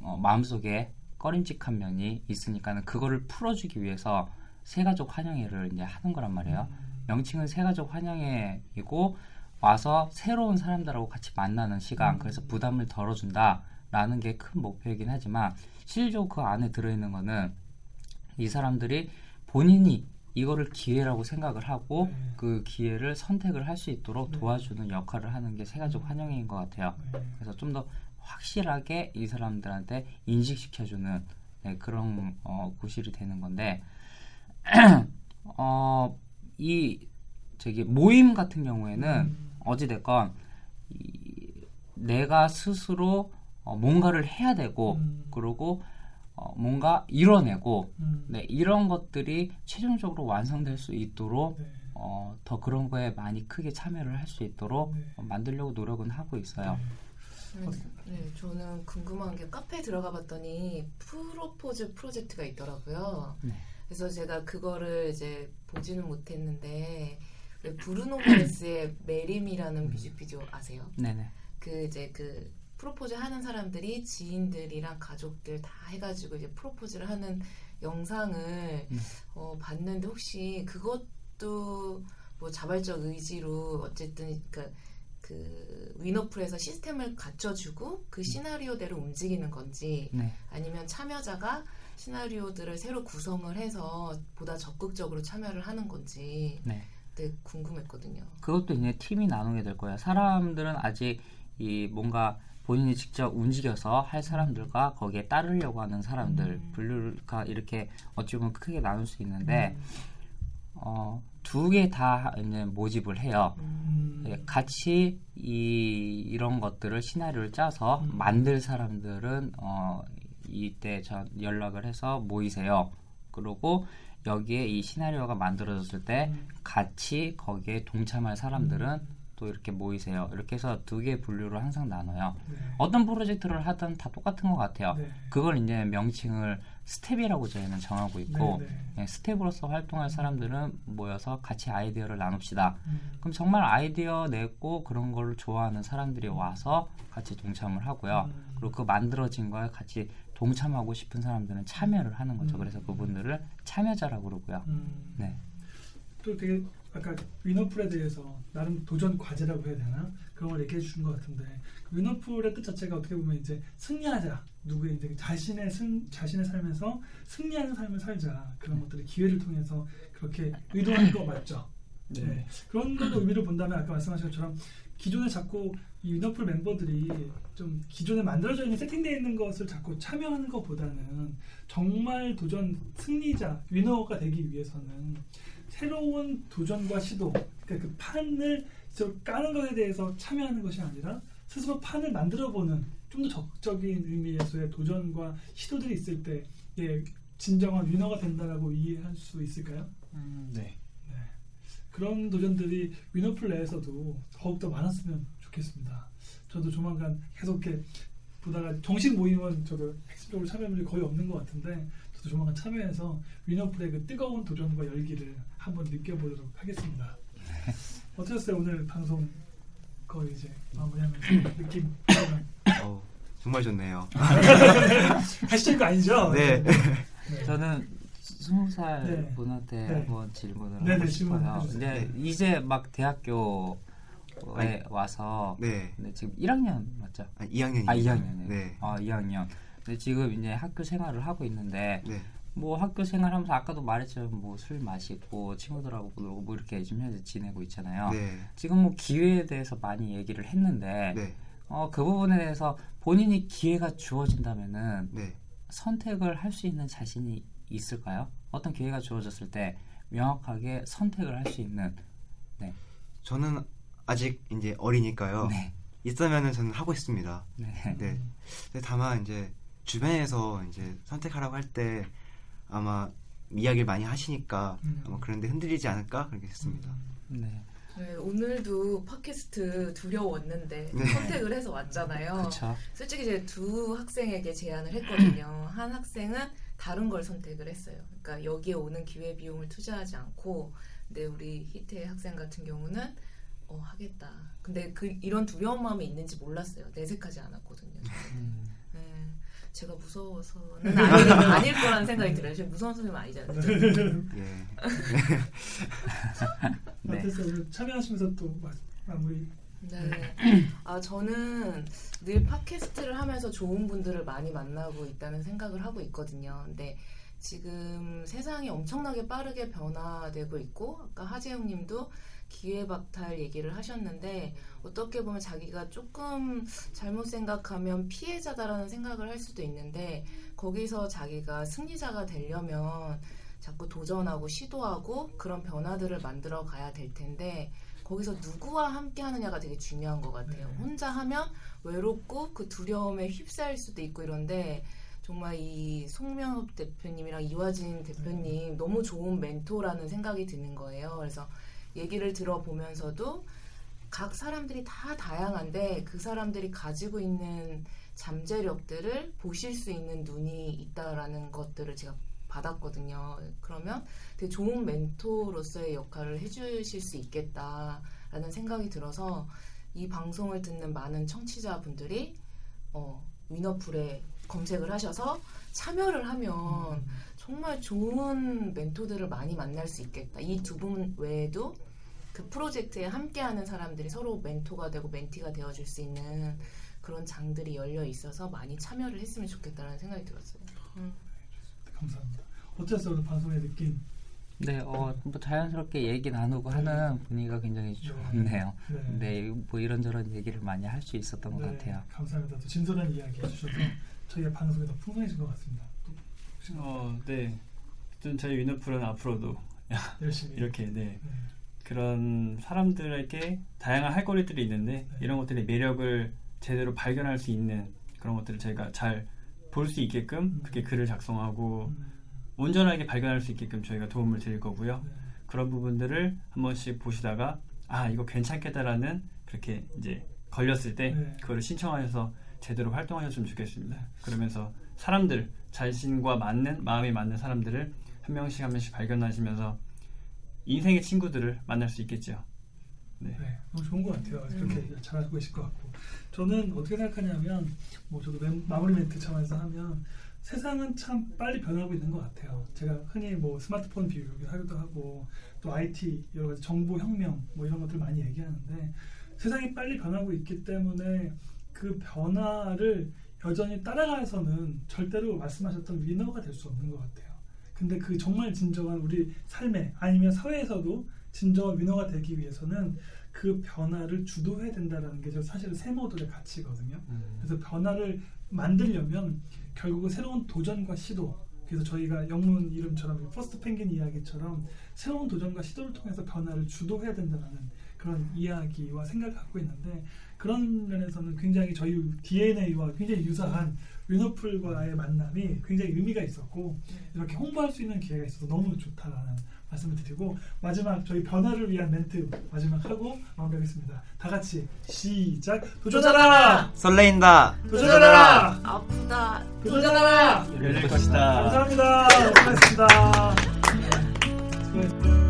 어, 마음속에 꺼림직한 면이 있으니까는 그거를 풀어주기 위해서 새가족 환영회를 이제 하는 거란 말이에요. 명칭은 새가족 환영회이고 와서 새로운 사람들하고 같이 만나는 시간, 음. 그래서 부담을 덜어준다라는 게 큰 목표이긴 하지만 실제로 그 안에 들어있는 거는 이 사람들이 본인이 이거를 기회라고 생각을 하고 네. 그 기회를 선택을 할 수 있도록 네. 도와주는 역할을 하는 게 새가족 환영회인 것 같아요. 네. 그래서 좀 더 확실하게 이 사람들한테 인식시켜주는 네, 그런 어, 구실이 되는 건데 어, 이 저기 모임 같은 경우에는 음. 어찌 됐건 이, 내가 스스로 어, 뭔가를 해야 되고 음. 그리고 어, 뭔가 이뤄내고 음. 네, 이런 것들이 최종적으로 완성될 수 있도록 네. 어, 더 그런 거에 많이 크게 참여를 할 수 있도록 네. 어, 만들려고 노력은 하고 있어요. 네, 네, 저는 궁금한 게 카페에 들어가 봤더니 프로포즈 프로젝트가 있더라고요. 네. 그래서 제가 그거를 이제 보지는 못했는데 왜 브루노 마르스의 메림이라는 뮤직비디오 아세요? 네네. 그 이제 그 프로포즈 하는 사람들이 지인들이랑 가족들 다 해가지고 이제 프로포즈를 하는 영상을 음. 어, 봤는데 혹시 그것도 뭐 자발적 의지로 어쨌든 그, 그 위너풀에서 시스템을 갖춰주고 그 시나리오대로 움직이는 건지 네. 아니면 참여자가 시나리오들을 새로 구성을 해서 보다 적극적으로 참여를 하는 건지 네. 되게 궁금했거든요. 그것도 이제 팀이 나누게 될 거예요. 사람들은 아직 이 뭔가 본인이 직접 움직여서 할 사람들과 거기에 따르려고 하는 사람들 음. 분류가 이렇게 어찌 보면 크게 나눌 수 있는데 음. 어, 두 개 다 모집을 해요. 음. 예, 같이 이 이런 것들을 시나리오를 짜서 음. 만들 사람들은 어 이때 저 연락을 해서 모이세요. 그리고 여기에 이 시나리오가 만들어졌을 때 음. 같이 거기에 동참할 사람들은 또 이렇게 모이세요. 이렇게 해서 두 개의 분류를 항상 나눠요. 네. 어떤 프로젝트를 하든 다 똑같은 것 같아요. 네. 그걸 이제 명칭을 스텝이라고 저희는 정하고 있고. 예, 스텝으로서 활동할 사람들은 모여서 같이 아이디어를 나눕시다. 음. 그럼 정말 아이디어 내고 그런 걸 좋아하는 사람들이 와서 같이 동참을 하고요. 음. 그리고 그 만들어진 거에 같이 동참하고 싶은 사람들은 참여를 하는 거죠. 음. 그래서 그분들을 참여자라고 그러고요. 음. 네. 또 되게 아까 위너풀에 대해서 나름 도전 과제라고 해야 되나 그런 걸 얘기해 주신 것 같은데 그 위너풀의 뜻 자체가 어떻게 보면 이제 승리하자 누구의 이제 자신의 승 자신의 삶에서 승리하는 삶을 살자 그런 것들을 기회를 통해서 그렇게 의도한 거 맞죠? 네. 그런 걸로 의미를 본다면 아까 말씀하신 것처럼 기존에 자꾸 이 위너풀 멤버들이 좀 기존에 만들어져 있는 세팅되어 있는 것을 자꾸 참여하는 것보다는 정말 도전 승리자 위너가 되기 위해서는 새로운 도전과 시도 그러니까 그 판을 저 까는 것에 대해서 참여하는 것이 아니라 스스로 판을 만들어보는 좀 더 적극적인 의미에서의 도전과 시도들이 있을 때 예, 진정한 위너가 된다라고 이해할 수 있을까요? 음, 네. 그런 도전들이 위너풀 내에서도 더욱더 많았으면 좋겠습니다. 저도 조만간 계속 이렇게 보다가 정식 모임은 저도 핵심적으로 참여율이 거의 없는 것 같은데 저도 조만간 참여해서 위너풀의 그 뜨거운 도전과 열기를 한번 느껴보도록 하겠습니다. 어떠셨어요 오늘 방송 거의 이제 마무리하면서 느낌 어, 정말 좋네요. 하시는 거 아니죠? 네. 네. 저는 스무 살 네. 분한테 네. 한번 질문을 네, 하고 네, 질문 싶어요. 이제 네. 이제 막 대학교에 아니, 와서 네. 근데 지금 1학년 맞죠? 아, 2학년입니다. 아 2학년이요. 네. 아 2학년. 근데 지금 이제 학교 생활을 하고 있는데 네. 뭐 학교 생활하면서 아까도 말했지만 뭐 술 마시고 친구들하고 놀고 뭐 이렇게 지금 현재 지내고 있잖아요. 네. 지금 뭐 기회에 대해서 많이 얘기를 했는데 네. 어, 그 부분에 대해서 본인이 기회가 주어진다면은 네. 선택을 할 수 있는 자신이 있을까요? 어떤 기회가 주어졌을 때 명확하게 선택을 할 수 있는 저는 아직 이제 어리니까요. 네. 있으면은 저는 하고 있습니다. 네. 네. 다만 이제 주변에서 이제 선택하라고 할 때 아마 이야기를 많이 하시니까 음. 아마 그런데 흔들리지 않을까 그렇게 했습니다. 네. 네, 오늘도 팟캐스트 두려웠는데 네. 선택을 해서 왔잖아요. 그렇죠. 솔직히 이제 두 학생에게 제안을 했거든요. 한 학생은 다른 걸 선택을 했어요. 그러니까 여기에 오는 기회 비용을 투자하지 않고, 근데 우리 히태 학생 같은 경우는 어 하겠다. 근데 그 이런 두려운 마음이 있는지 몰랐어요. 내색하지 않았거든요. 음, 네, 제가 무서워서는 아닐, 아닐 거라는 생각이 들어요. 제가 무서운 선생님 아니잖아요. 저는. 예. 네. 어땠어요? 오늘 참여하시면서 또 마, 마무리 네. 아, 저는 늘 팟캐스트를 하면서 좋은 분들을 많이 만나고 있다는 생각을 하고 있거든요. 근데 지금 세상이 엄청나게 빠르게 변화되고 있고, 아까 하재영 님도 기회박탈 얘기를 하셨는데, 어떻게 보면 자기가 조금 잘못 생각하면 피해자다라는 생각을 할 수도 있는데, 거기서 자기가 승리자가 되려면 자꾸 도전하고 시도하고 그런 변화들을 만들어 가야 될 텐데 거기서 누구와 함께 하느냐가 되게 중요한 것 같아요. 네. 혼자 하면 외롭고 그 두려움에 휩싸일 수도 있고 이런데 정말 이 송명업 대표님이랑 이화진 대표님 너무 좋은 멘토라는 생각이 드는 거예요. 그래서 얘기를 들어보면서도 각 사람들이 다 다양한데 그 사람들이 가지고 있는 잠재력들을 보실 수 있는 눈이 있다라는 것들을 제가 받았거든요. 그러면 되게 좋은 멘토로서의 역할을 해주실 수 있겠다라는 생각이 들어서 이 방송을 듣는 많은 청취자분들이 어, 위너풀에 검색을 하셔서 참여를 하면 정말 좋은 멘토들을 많이 만날 수 있겠다. 이 두 분 외에도 그 프로젝트에 함께하는 사람들이 서로 멘토가 되고 멘티가 되어줄 수 있는 그런 장들이 열려 있어서 많이 참여를 했으면 좋겠다는 생각이 들었어요. 음. 감사합니다. 어땠어요 오늘 방송의 느낌? 네, 어, 뭐 자연스럽게 얘기 나누고 하는 분위기가 굉장히 좋네요. 네. 네, 뭐 이런저런 얘기를 많이 할 수 있었던 것 네, 같아요. 감사합니다. 또 진솔한 이야기 해주셔서 저희가 방송이 더 풍성해진 것 같습니다. 또 어, 네. 저희 위너풀은 앞으로도 열심히 이렇게 네. 네. 그런 사람들에게 다양한 할 거리들이 있는데 네. 이런 것들의 매력을 제대로 발견할 수 있는 그런 것들을 저희가 잘 볼 수 있게끔 음. 그렇게 글을 작성하고 음, 온전하게 발견할 수 있게끔 저희가 도움을 드릴 거고요. 네. 그런 부분들을 한 번씩 보시다가 아 이거 괜찮겠다라는 그렇게 이제 걸렸을 때 네. 그거를 신청하셔서 제대로 활동하셨으면 좋겠습니다. 그러면서 사람들 자신과 맞는 마음이 맞는 사람들을 한 명씩 한 명씩 발견하시면서 인생의 친구들을 만날 수 있겠죠. 네. 네, 너무 좋은 것 같아요. 그렇게 잘하고 계실 것 같고. 저는 어떻게 생각하냐면, 뭐 저도 멘- 마무리 멘트 차원에서 하면 세상은 참 빨리 변하고 있는 것 같아요. 제가 흔히 뭐 스마트폰 비유 여기 하기도 하고 또 IT 여러 가지 정보 혁명 뭐 이런 것들 많이 얘기하는데 세상이 빨리 변하고 있기 때문에 그 변화를 여전히 따라가서는 절대로 말씀하셨던 위너가 될 수 없는 것 같아요. 근데 그 정말 진정한 우리 삶에 아니면 사회에서도 진정한 위너가 되기 위해서는 그 변화를 주도해야 된다는 게 저 사실은 세모돌의 가치거든요. 그래서 변화를 만들려면 결국은 새로운 도전과 시도. 그래서 저희가 영문 이름처럼 First Penguin 이야기처럼 새로운 도전과 시도를 통해서 변화를 주도해야 된다는 그런 이야기와 생각을 갖고 있는데 그런 면에서는 굉장히 저희 DNA와 굉장히 유사한 위너풀과의 만남이 굉장히 의미가 있었고 이렇게 홍보할 수 있는 기회가 있어서 너무 좋다라는 말씀을 드리고 마지막 저희 변화를 위한 멘트 마지막 하고 마무리하겠습니다. 다 같이 시작 도전하라 설레인다. 도전하라 아프다. 도전하라 열릴 것이다. 감사합니다 수고하셨습니다. 네, 수고하셨습니다.